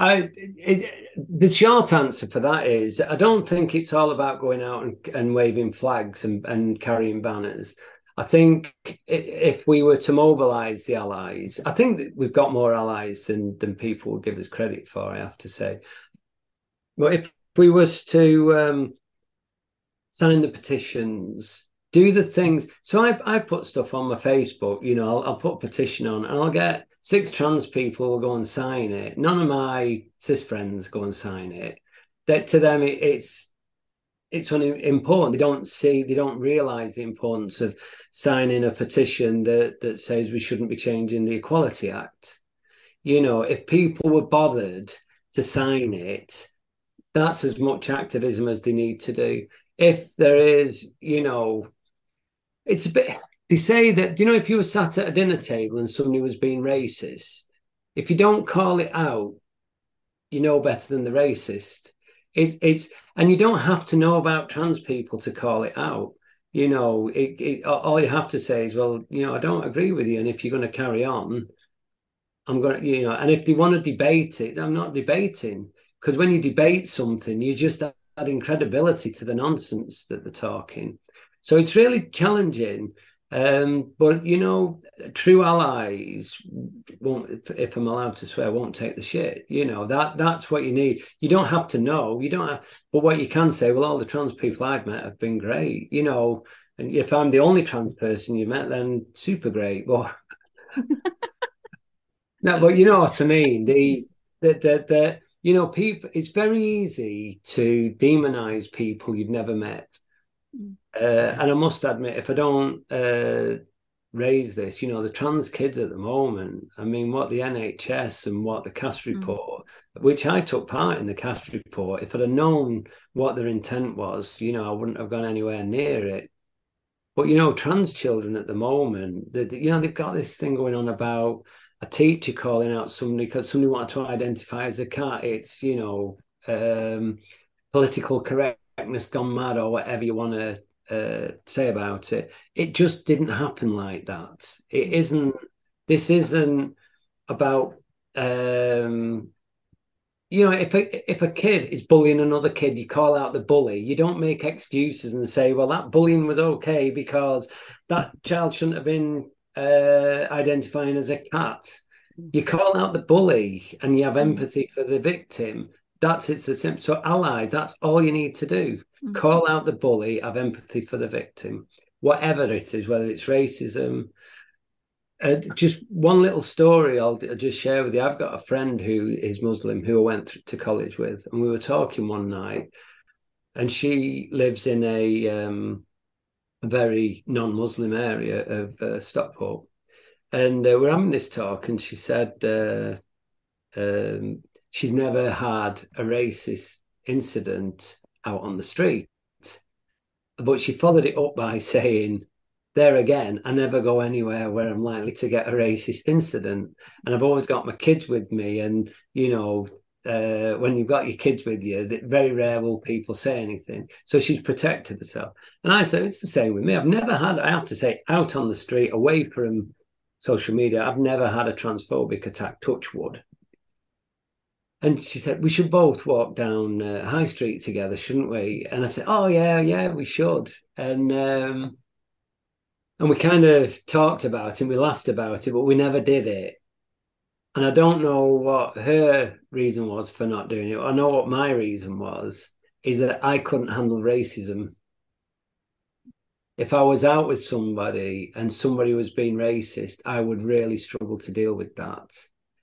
I it, the short answer for that is I don't think it's all about going out and, and waving flags and, and carrying banners. I think if we were to mobilise the allies, I think that we've got more allies than than people would give us credit for. I have to say, but if we was to um, sign the petitions, do the things. So I I put stuff on my Facebook. You know, I'll, I'll put a petition on, and I'll get six trans people will go and sign it. None of my cis friends go and sign it. That to them, it, it's it's important. They don't see, they don't realize the importance of signing a petition that that says we shouldn't be changing the Equality Act. You know, if people were bothered to sign it, that's as much activism as they need to do. If there is, you know, it's a bit. They say that you know, if you were sat at a dinner table and somebody was being racist, if you don't call it out, you know better than the racist. It, it's and you don't have to know about trans people to call it out. You know, it, it, all you have to say is, well, you know, I don't agree with you, and if you're going to carry on, I'm going to, you know, and if they want to debate it, I'm not debating because when you debate something, you just adding credibility to the nonsense that they're talking. So it's really challenging. Um, but you know, true allies won't, if, I'm allowed to swear, won't take the shit. You know that that's what you need. You don't have to know. You don't. Have, but what you can say, well, all the trans people I've met have been great. You know, and if I'm the only trans person you met, then super great. But no, but you know what I mean. The the the, the you know, people. It's very easy to demonize people you've never met. Uh, and I must admit, if I don't uh, raise this, you know, the trans kids at the moment, I mean, what the NHS and what the Cass report, which I took part in the Cass report, if I'd have known what their intent was, you know, I wouldn't have gone anywhere near it. But, you know, trans children at the moment, they, you know, they've got this thing going on about a teacher calling out somebody because somebody wanted to identify as a cat. It's, you know, um, political correctness gone mad or whatever you want to uh, say about it. It just didn't happen like that. It isn't. This isn't about um, you know, if a if a kid is bullying another kid, you call out the bully. You don't make excuses and say, "Well, that bullying was okay because that child shouldn't have been uh, identifying as a cat." You call out the bully and you have mm. empathy for the victim. That's it's a simple. So allies, that's all you need to do. Mm-hmm. Call out the bully, have empathy for the victim, whatever it is, whether it's racism, uh, just one little story I'll, I'll, just share with you. I've got a friend who is Muslim who I went to college with, and we were talking one night, and she lives in a, um, a very non-Muslim area of uh, Stockport, and uh, we're having this talk, and she said uh, um, she's never had a racist incident out on the street, but she followed it up by saying there again, I never go anywhere where I'm likely to get a racist incident. And I've always got my kids with me. And, you know, uh, when you've got your kids with you, very rare will people say anything. So she's protected herself. And I said, it's the same with me. I've never had, I have to say, out on the street, away from social media, I've never had a transphobic attack, touch wood. And she said, we should both walk down uh, High Street together, shouldn't we? And I said, oh, yeah, yeah, we should. And, um, and we kind of talked about it, and we laughed about it, but we never did it. And I don't know what her reason was for not doing it. I know what my reason was is that I couldn't handle racism. If I was out with somebody and somebody was being racist, I would really struggle to deal with that.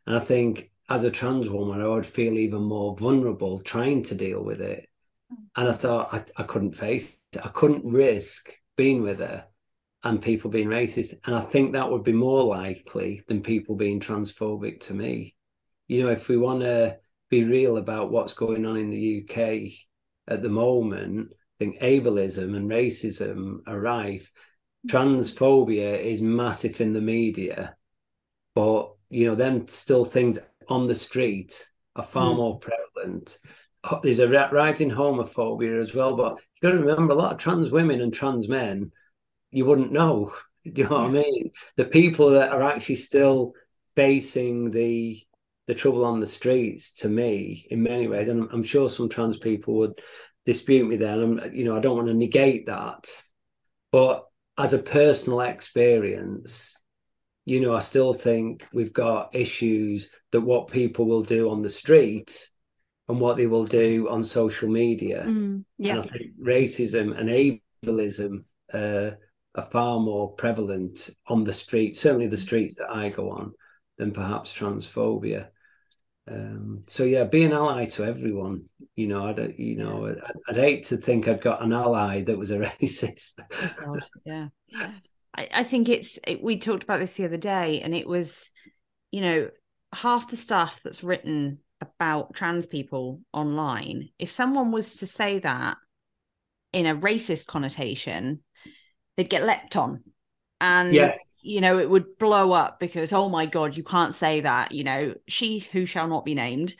And I think as a trans woman, I would feel even more vulnerable trying to deal with it. Mm. And I thought I, I couldn't face it. I couldn't risk being with her and people being racist. And I think that would be more likely than people being transphobic to me. You know, if we want to be real about what's going on in the UK at the moment, I think ableism and racism are rife. Mm. Transphobia is massive in the media, but you know, then still things on the street are far mm. more prevalent. There's a rising homophobia as well, but you've got to remember a lot of trans women and trans men you wouldn't know. Do you know what I mean? The people that are actually still facing the the trouble on the streets, to me, in many ways, and I'm, I'm sure some trans people would dispute me there. And I'm, you know, I don't want to negate that, but as a personal experience, you know, I still think we've got issues that what people will do on the street and what they will do on social media. Mm, yeah. And I think racism and ableism uh, are far more prevalent on the street, certainly the streets that I go on, than perhaps transphobia. Um, so yeah, be an ally to everyone. You know, I'd you know, I'd, I'd, hate to think I'd got an ally that was a racist. God, yeah, I, I think it's. It, we talked about this the other day, and it was, you know, half the stuff that's written about trans people online. If someone was to say that in a racist connotation, they'd get leapt on and yes. you know it would blow up because oh my god you can't say that you know she who shall not be named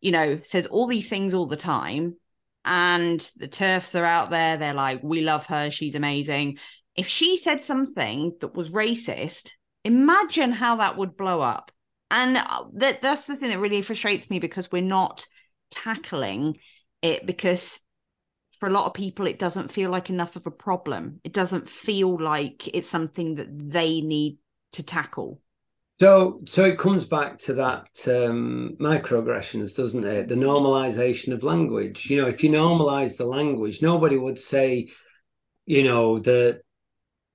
you know says all these things all the time and the TERFs are out there they're like we love her she's amazing if she said something that was racist imagine how that would blow up. And uh, that that's the thing that really frustrates me because we're not tackling it because for a lot of people it doesn't feel like enough of a problem. It doesn't feel like it's something that they need to tackle. So so it comes back to that um, microaggressions doesn't it? The normalization of language. You know if you normalize the language nobody would say you know that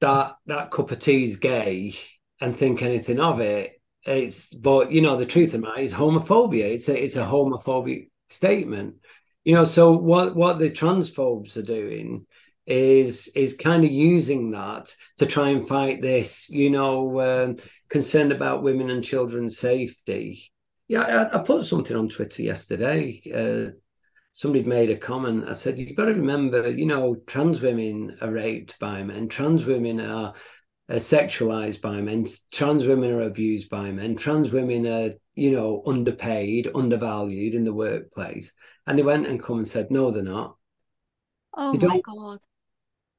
that that cup of tea is gay and think anything of it it's but you know the truth of it is homophobia. It's a it's a homophobic statement. You know so what what the transphobes are doing is is kind of using that to try and fight this you know um, concerned about women and children's safety. Yeah I, I put something on twitter yesterday uh, somebody made a comment i said you've got to remember you know trans women are raped by men trans women are uh, sexualized by men trans women are abused by men trans women are you know underpaid undervalued in the workplace and they went and come and said, no, they're not. Oh they my God.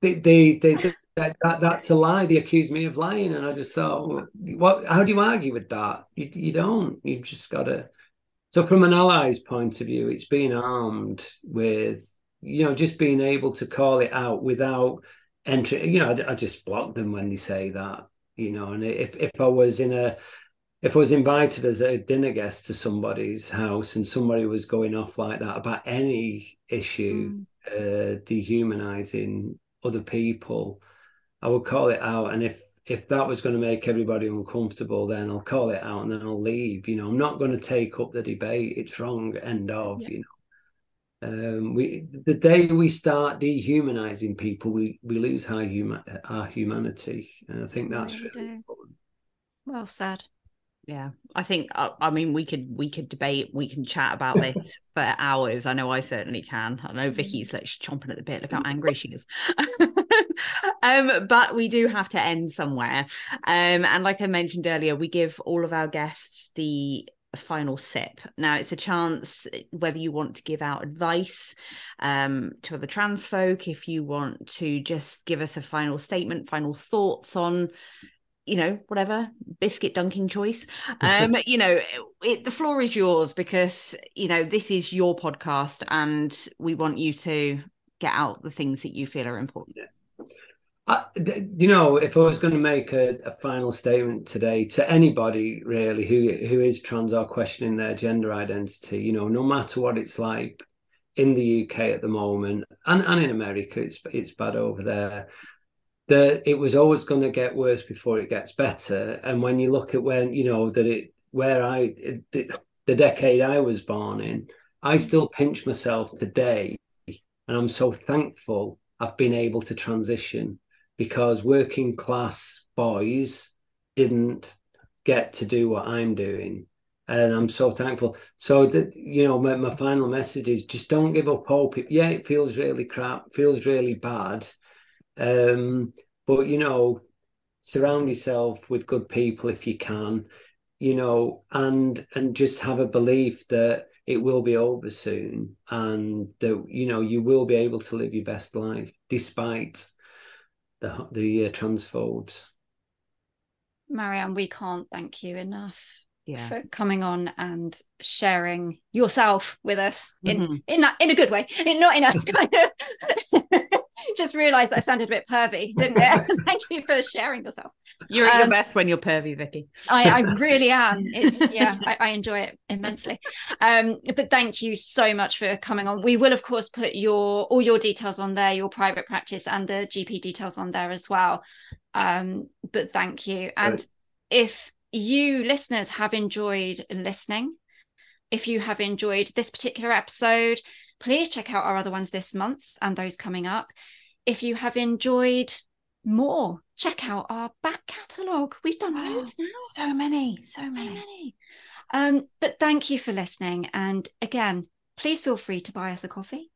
They, they, they, they that, that, that's a lie. They accused me of lying. And I just thought, what, how do you argue with that? You, you don't. You've just got to, So, from an ally's point of view, it's being armed with, you know, just being able to call it out without entering. You know, I, I just block them when they say that. You know, and if if I was in a if I was invited as a dinner guest to somebody's house and somebody was going off like that about any issue, mm. uh, dehumanizing other people, I would call it out. And if if that was going to make everybody uncomfortable, then I'll call it out and then I'll leave. You know, I'm not going to take up the debate. It's wrong. End of. Yeah. You know, um, we the day we start dehumanizing people, we we lose our human our humanity, and I think that's really, really important. Well said yeah i think uh, i mean we could we could debate we can chat about this for hours i know i certainly can i know Vikki's like she's chomping at the bit look how angry she is um but we do have to end somewhere. Um and like i mentioned earlier we give all of our guests the final sip. Now it's a chance whether you want to give out advice um, to other trans folk if you want to just give us a final statement final thoughts on you know whatever biscuit dunking choice. Um you know it, the floor is yours because you know this is your podcast and we want you to get out the things that you feel are important uh, you know if i was going to make a, a, final statement today to anybody really who who is trans or questioning their gender identity you know no matter what it's like in the uk at the moment and, and in america it's it's bad over there that it was always going to get worse before it gets better. And when you look at when you know that it where I it, the decade I was born in, I still pinch myself today, and I'm so thankful I've been able to transition because working class boys didn't get to do what I'm doing. And I'm so thankful. So that you know, my, my final message is just don't give up hope. Yeah, it feels really crap, feels really bad um, but you know, surround yourself with good people if you can, you know, and and just have a belief that it will be over soon and that you know you will be able to live your best life despite the the uh, transphobes. Marianne, we can't thank you enough yeah. for coming on and sharing yourself with us in mm-hmm. in that in a good way, in, not in a kind of. just realised that sounded a bit pervy, didn't it? Thank you for sharing yourself. You're at um, your best when you're pervy, Vikki. I, I really am. It's yeah, I, I, enjoy it immensely. Um, but thank you so much for coming on. We will, of course, put your all your details on there, your private practice and the GP details on there as well. Um, but thank you. And if you listeners have enjoyed listening, if you have enjoyed this particular episode, please check out our other ones this month and those coming up. If you have enjoyed more, check out our back catalogue. We've done oh, loads now. So many, so, so many. many. Um, but thank you for listening. And again, please feel free to buy us a coffee.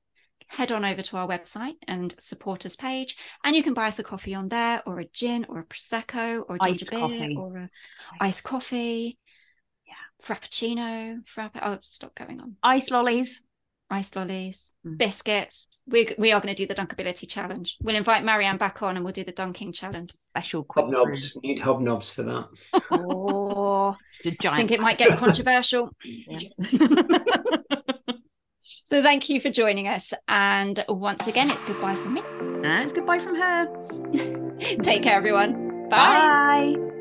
Head on over to our website and support us page, and you can buy us a coffee on there, or a gin, or a prosecco, or a iced beer, coffee, or a iced coffee. Yeah, frappuccino, frappe. Oh, stop going on. Ice lollies ice lollies, mm. biscuits. We we are going to do the dunkability challenge. We'll invite Marianne back on and we'll do the dunking challenge. Special quick hobnobs. Need hobnobs for that. oh, I think it might get controversial. so thank you for joining us. And once again, it's goodbye from me. And it's goodbye from her. Take care, everyone. Bye. Bye.